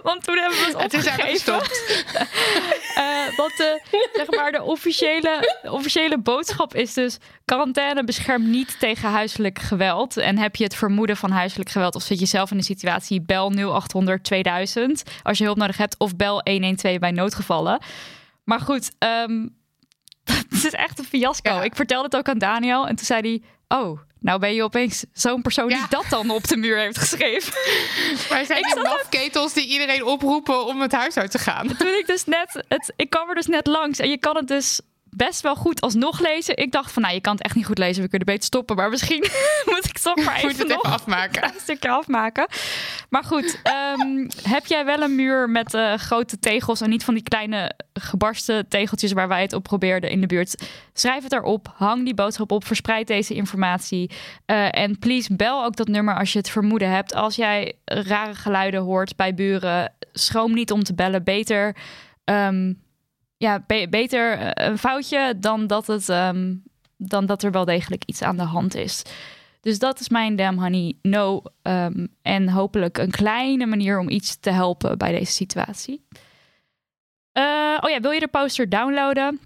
Want toen hebben we het opgegeven. Het is uh, want de, zeg maar, de officiële, officiële boodschap is dus... quarantaine beschermt niet tegen huiselijk geweld. En heb je het vermoeden van huiselijk geweld... of zit je zelf in een situatie, bel 0800 2000... als je hulp nodig hebt, of bel 112 bij noodgevallen. Maar goed, um, het is echt een fiasco. Ik vertelde het ook aan Daniel en toen zei hij... Oh, nou ben je opeens zo'n persoon die dat dan op de muur heeft geschreven. Maar zijn die mafketels die iedereen oproepen om het huis uit te gaan? Toen ik dus net... Het, ik kwam er dus net langs en je kan het dus best wel goed alsnog lezen. Ik dacht van, nou, je kan het echt niet goed lezen. We kunnen beter stoppen. Maar misschien moet ik toch maar even, moet het even afmaken. Een stukje afmaken. Maar goed, um, heb jij wel een muur met uh, grote tegels... en niet van die kleine gebarsten tegeltjes... waar wij het op probeerden in de buurt? Schrijf het erop, hang die boodschap op, verspreid deze informatie. Uh, en please, bel ook dat nummer als je het vermoeden hebt. Als jij rare geluiden hoort bij buren... schroom niet om te bellen. Beter... Um, ja, be beter eh, een foutje dan dat, het, um, dan dat er wel degelijk iets aan de hand is. Dus dat is mijn Damn Honey No. Um, en hopelijk een kleine manier om iets te helpen bij deze situatie. Uh, oh ja, wil je de poster downloaden?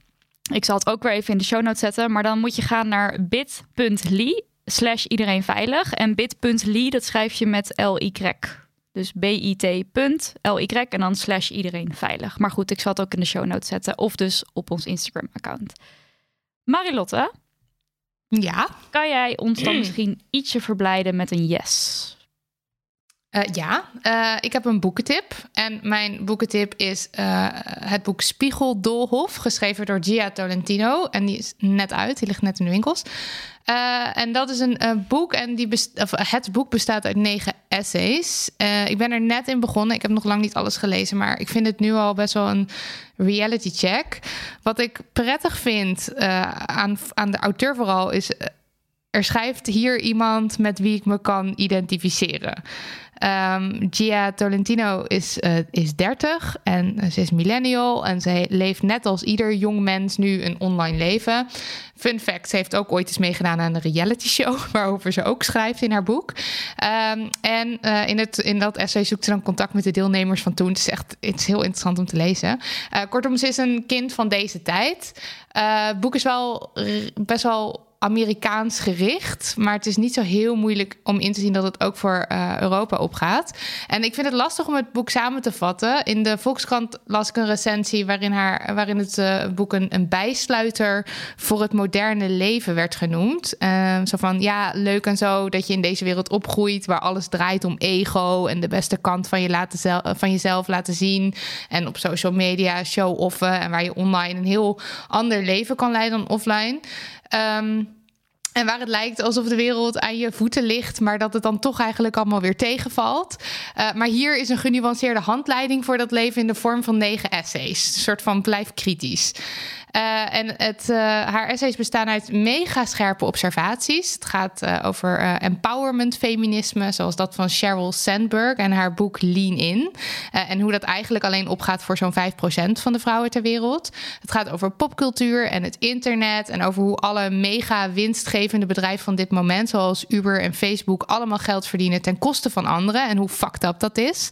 Ik zal het ook weer even in de show notes zetten. Maar dan moet je gaan naar bit.ly slash iedereen veilig. En bit.ly, dat schrijf je met L-Y. Dus bit.ly en dan slash iedereen veilig. Maar goed, ik zal het ook in de show notes zetten. Of dus op ons Instagram-account. Marilotte? Ja? Kan jij ons dan misschien ietsje verblijden met een yes? Uh, ja, uh, ik heb een boekentip. En mijn boekentip is uh, het boek Spiegeldolhof, geschreven door Gia Tolentino. En die is net uit, die ligt net in de winkels. en dat is een boek en die of, het boek bestaat uit negen essays. ik ben er net in begonnen. Ik heb nog lang niet alles gelezen, maar ik vind het nu al best wel een reality check. Wat ik prettig vind aan, aan de auteur vooral is er schrijft hier iemand met wie ik me kan identificeren. Um, Gia Tolentino is, uh, is 30 en ze is millennial. En ze leeft net als ieder jong mens nu een online leven. Fun fact, ze heeft ook ooit eens meegedaan aan een reality show... waarover ze ook schrijft in haar boek. Um, en uh, in, het, in dat essay zoekt ze dan contact met de deelnemers van toen. Het is echt het is heel interessant om te lezen. Uh, kortom, ze is een kind van deze tijd. het boek is wel best wel Amerikaans gericht. Maar het is niet zo heel moeilijk om in te zien dat het ook voor uh, Europa opgaat. En ik vind het lastig om het boek samen te vatten. In de Volkskrant las ik een recensie waarin, haar, waarin het uh, boek een, bijsluiter voor het moderne leven werd genoemd. Uh, zo van ja, leuk en zo dat je in deze wereld opgroeit waar alles draait om ego en de beste kant van, je laten van jezelf laten zien. En op social media show-offen en waar je online een heel ander leven kan leiden dan offline. Um, en waar het lijkt alsof de wereld aan je voeten ligt, maar dat het dan toch eigenlijk allemaal weer tegenvalt. Uh, maar hier is een genuanceerde handleiding voor dat leven in de vorm van negen essays. Een soort van blijf kritisch. Uh, en het, uh, haar essays bestaan uit mega scherpe observaties. Het gaat uh, over empowerment feminisme, zoals dat van Sheryl Sandberg en haar boek Lean In. en hoe dat eigenlijk alleen opgaat voor zo'n 5% van de vrouwen ter wereld. Het gaat over popcultuur en het internet en over hoe alle mega winstgevende bedrijven van dit moment, zoals Uber en Facebook, allemaal geld verdienen ten koste van anderen en hoe fucked up dat is.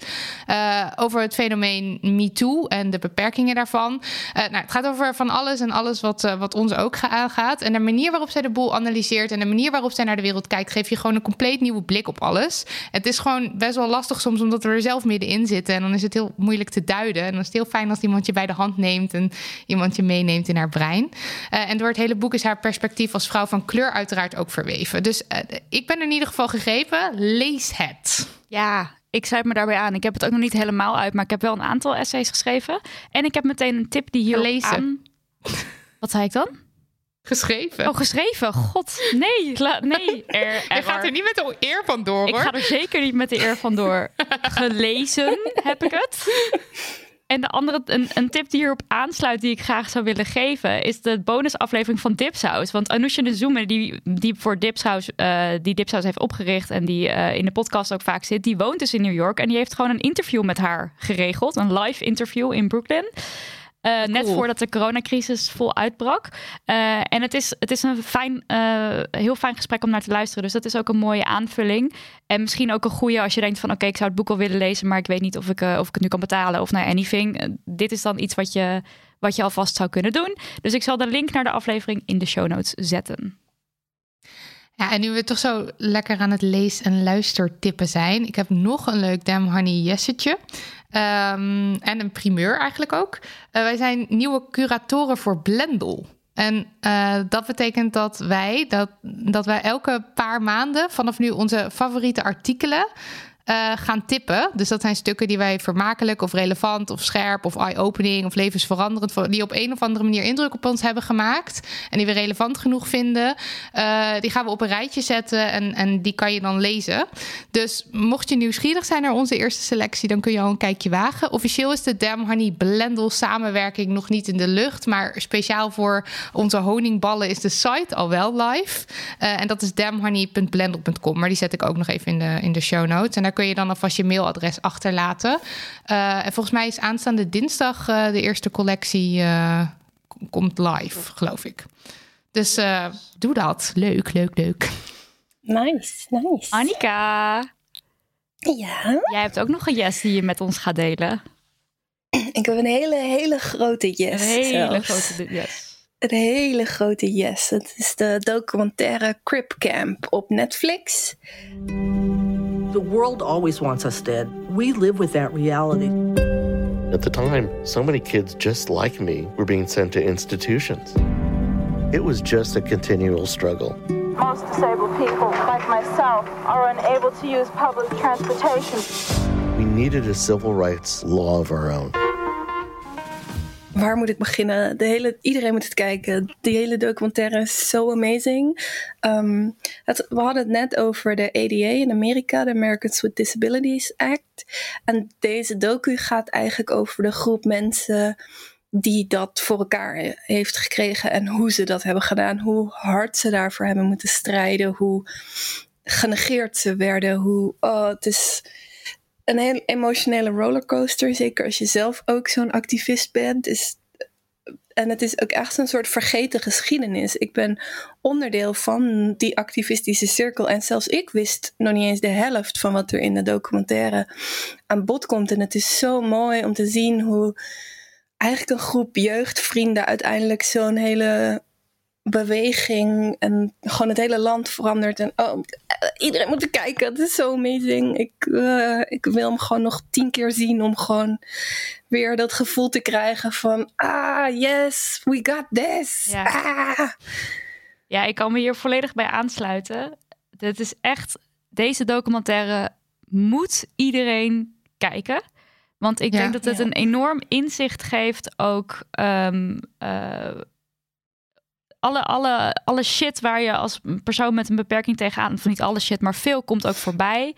over het fenomeen MeToo en de beperkingen daarvan. nou, het gaat over van alles en alles wat, uh, wat ons ook aangaat. En de manier waarop zij de boel analyseert en de manier waarop zij naar de wereld kijkt, geeft je gewoon een compleet nieuwe blik op alles. Het is gewoon best wel lastig soms, omdat we er zelf middenin zitten. En dan is het heel moeilijk te duiden. En dan is het heel fijn als iemand je bij de hand neemt en iemand je meeneemt in haar brein. Uh, en door het hele boek is haar perspectief als vrouw van kleur uiteraard ook verweven. Dus uh, ik ben er in ieder geval gegrepen. Lees het. Ja, ik sluit me daarbij aan. Ik heb het ook nog niet helemaal uit, maar ik heb wel een aantal essays geschreven. En ik heb meteen een tip die hier lezen. Aan... Wat zei ik dan? Geschreven. Oh, geschreven. God, nee. nee. Er, Je gaat er niet met de eer van door, hoor. Ik ga er zeker niet met de eer van door. Gelezen heb ik het. En de andere, een, een, tip die hierop aansluit, die ik graag zou willen geven, is de bonusaflevering van Dipsaus. Want Anousha de Zoemer, die, die voor Dipsaus, uh, die Dipsaus heeft opgericht en die uh, in de podcast ook vaak zit, die woont dus in New York. En die heeft gewoon een interview met haar geregeld, een live interview in Brooklyn. Uh, cool. Net voordat de coronacrisis vol uitbrak. Uh, en het is, het is een fijn, uh, heel fijn gesprek om naar te luisteren. Dus dat is ook een mooie aanvulling. En misschien ook een goede als je denkt van... oké, ik zou het boek wel willen lezen... maar ik weet niet of ik, of ik het nu kan betalen of nou anything. dit is dan iets wat je, wat je alvast zou kunnen doen. Dus ik zal de link naar de aflevering in de show notes zetten. Ja, en nu we toch zo lekker aan het lees- en luistertippen zijn... ik heb nog een leuk Damn Honey Jessetje... Um, en een primeur eigenlijk ook. Uh, wij zijn nieuwe curatoren voor Blendel. En uh, dat betekent dat wij, dat, dat wij elke paar maanden vanaf nu onze favoriete artikelen uh, gaan tippen. Dus dat zijn stukken die wij vermakelijk of relevant of scherp of eye-opening of levensveranderend, die op een of andere manier indruk op ons hebben gemaakt en die we relevant genoeg vinden, uh, die gaan we op een rijtje zetten en, en die kan je dan lezen. Dus mocht je nieuwsgierig zijn naar onze eerste selectie, dan kun je al een kijkje wagen. Officieel is de Dam Honey Blendel samenwerking nog niet in de lucht, maar speciaal voor onze honingballen is de site al wel live. Uh, en dat is damhoney.blendel.com, maar die zet ik ook nog even in de, in de show notes. En daar kun je dan alvast je mailadres achterlaten. Uh, en volgens mij is aanstaande dinsdag uh, de eerste collectie uh, komt live, geloof ik. Dus doe dat. Leuk, leuk, leuk. Nice, nice. Annika. Ja? Jij hebt ook nog een yes die je met ons gaat delen. Ik heb een hele, hele grote yes. Een hele zelfs. grote yes. Een hele grote yes. Het is de documentaire Crip Camp op Netflix. The world always wants us dead. We live with that reality. At the time, so many kids just like me were being sent to institutions. It was just a continual struggle. Most disabled people, like myself, are unable to use public transportation. We needed a civil rights law of our own. Waar moet ik beginnen? De hele, iedereen moet het kijken. Die hele documentaire is zo amazing. Um, het, we hadden het net over de ADA in Amerika, de Americans with Disabilities Act. En deze docu gaat eigenlijk over de groep mensen die dat voor elkaar heeft gekregen en hoe ze dat hebben gedaan, hoe hard ze daarvoor hebben moeten strijden, hoe genegeerd ze werden, hoe oh, het is een heel emotionele rollercoaster. Zeker als je zelf ook zo'n activist bent. Dus, en het is ook echt een soort vergeten geschiedenis. Ik ben onderdeel van die activistische cirkel. En zelfs ik wist nog niet eens de helft van wat er in de documentaire aan bod komt. En het is zo mooi om te zien hoe eigenlijk een groep jeugdvrienden uiteindelijk zo'n hele beweging en gewoon het hele land verandert. En oh, iedereen moet er kijken. Het is zo amazing. Ik, eh, ik wil hem gewoon nog tien keer zien om gewoon weer dat gevoel te krijgen van ah yes, we got this. Ja. Ah. Ja, ik kan me hier volledig bij aansluiten. Dit is echt, deze documentaire moet iedereen kijken. Want ik Ja. denk dat het Ja. een enorm inzicht geeft ook. ehm, eh, alle, alle, alle shit waar je als persoon met een beperking tegenaan, of niet alle shit, maar veel komt ook voorbij.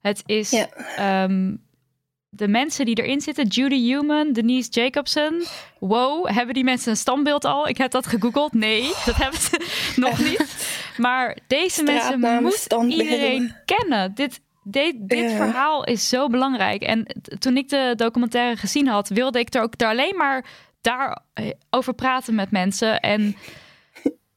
Het is Ja. ehm, de mensen die erin zitten, Judy Human, Denise Jacobson. Wow, hebben die mensen een standbeeld al? Ik heb dat gegoogeld. Nee, dat hebben ze nog niet. Maar deze mensen moet iedereen kennen. Dit, dit, dit Ja. verhaal is zo belangrijk. En toen ik de documentaire gezien had, wilde ik er ook daar alleen maar daarover praten met mensen. En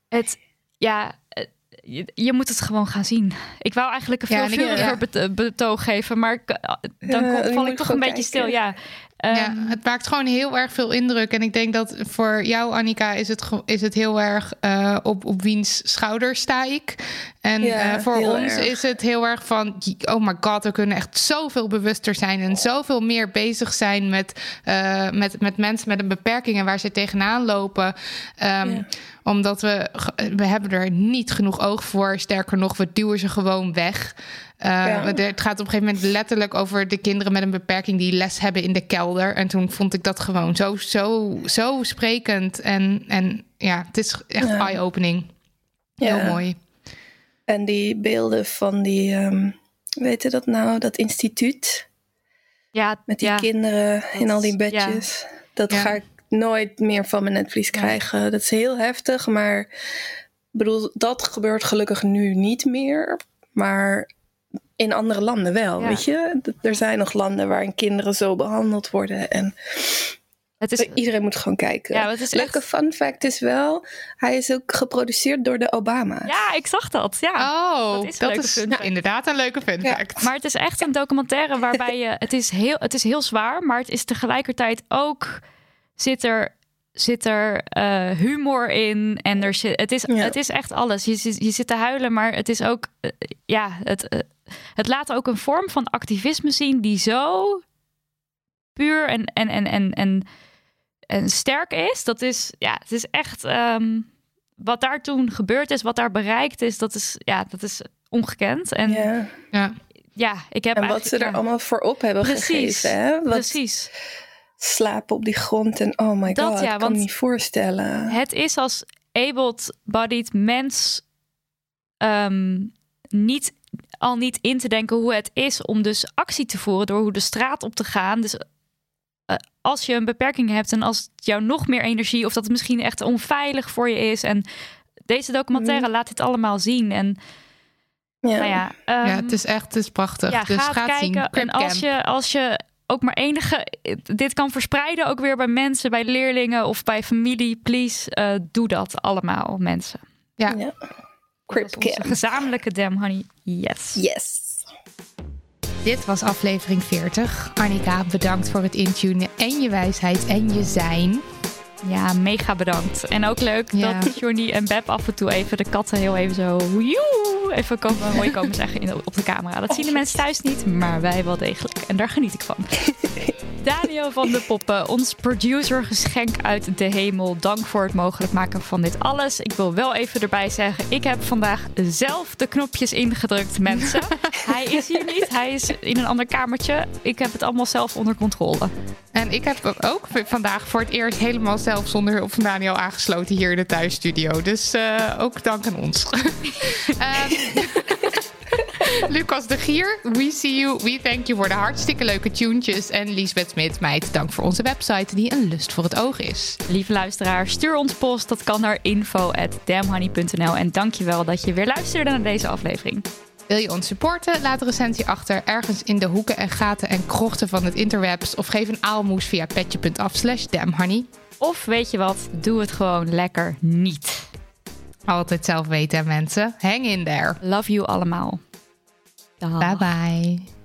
het, ja, eh, je, je moet het gewoon gaan zien. Ik wou eigenlijk een veel ja. bet- betoog geven, maar ik- dan Ja, kom- val ik toch een beetje kijken. stil. Ja, Ja, Ehm, het maakt gewoon heel erg veel indruk. En ik denk dat voor jou, Annika, is het, is het heel erg eh, op, op wiens schouders sta ik. En Ja, eh, voor ons erg. is het heel erg van, oh my god, we kunnen echt zoveel bewuster zijn en zoveel meer bezig zijn met, eh, met, met mensen met een beperking en waar ze tegenaan lopen. Ehm, Ja. Omdat we, we hebben er niet genoeg oog voor. Sterker nog, we duwen ze gewoon weg. Eh, Ja. Het gaat op een gegeven moment letterlijk over de kinderen met een beperking die les hebben in de kelder. En toen vond ik dat gewoon zo, zo, zo sprekend. En, en ja, het is echt Ja. eye-opening. Ja. Heel mooi. En die beelden van die, ehm weet je dat nou, dat instituut ja, met die ja. kinderen in al die ja. bedjes. Dat Ja. ga ik nooit meer van mijn netvlies krijgen. Dat is heel heftig, maar bedoel, dat gebeurt gelukkig nu niet meer. Maar in andere landen wel, Ja. weet je? Er zijn nog landen waarin kinderen zo behandeld worden. En Het is, iedereen moet gewoon kijken. Ja, het is Leuke echt- fun fact is wel, hij is ook geproduceerd door de Obama's. ja, ik zag dat. Ja. Oh, dat dat is nou, inderdaad een leuke fun Ja. fact. Maar het is echt een documentaire waarbij je. Het is heel, het is heel zwaar, maar het is tegelijkertijd ook. Zit er, zit er eh, humor in. En er zit, het, is, Ja. het is echt alles. Je, zit- je zit te huilen, maar het is ook. eh, ja, het, eh, het laat ook een vorm van activisme zien die zo puur en, en, en, en, en, en sterk is. Dat is, ja, het is echt. ehm, wat daar toen gebeurd is, wat daar bereikt is, dat is, ja, dat is ongekend. En ja, Ja. Ja. ik heb En wat ze er ja. allemaal voor op hebben Precies, gegeven. Hè? Wat Precies. slapen op die grond en oh my Dat god, ja, ik kan want me niet voorstellen. Het is als able-bodied mens ehm, niet, al niet in te denken hoe het is om dus actie te voeren door hoe de straat op te gaan. Dus eh, als je een beperking hebt en als het jou nog meer energie of dat het misschien echt onveilig voor je is. En deze documentaire laat dit allemaal zien. En Ja. nou ja, ehm, ja, het is echt het is prachtig. ja, dus ga het ga het zien. kijken. En als je, als je ook maar enige dit kan verspreiden, ook weer bij mensen, bij leerlingen of bij familie, please, eh, doe dat allemaal, mensen. Ja. Ja. Crip gezamenlijke Damn Honey. Yes. Yes. Dit was aflevering 40. Annika, bedankt voor het intunen en je wijsheid en je zijn. Ja, mega bedankt. En ook leuk Ja. dat Johnny en Beb af en toe even de katten heel even zo joe, even komen, mooi komen zeggen in, op de camera. Dat zien de mensen thuis niet, maar wij wel degelijk. En daar geniet ik van. Daniel van de Poppen, ons producer geschenk uit de hemel. Dank voor het mogelijk maken van dit alles. Ik wil wel even erbij zeggen, ik heb vandaag zelf de knopjes ingedrukt, mensen. hij is hier niet, hij is in een ander kamertje. Ik heb het allemaal zelf onder controle. En ik heb ook vandaag voor het eerst helemaal zelf zonder hulp van Daniel aangesloten hier in de thuisstudio. Dus eh, ook dank aan ons. Ehm, Lucas de Gier, we see you, we thank you voor de hartstikke leuke tunetjes. En Liesbeth Smit, meid, dank voor onze website die een lust voor het oog is. Lieve luisteraar, stuur ons post. Dat kan naar info.damhoney.nl. En dankjewel dat je weer luisterde naar deze aflevering. Wil je ons supporten? Laat een recensie achter ergens in de hoeken en gaten en krochten van het interwebs. Of geef een aalmoes via petje.af slash. Of weet je wat, doe het gewoon lekker niet. Altijd zelf weten, mensen. Hang in there. Love you allemaal. Dag. Bye bye.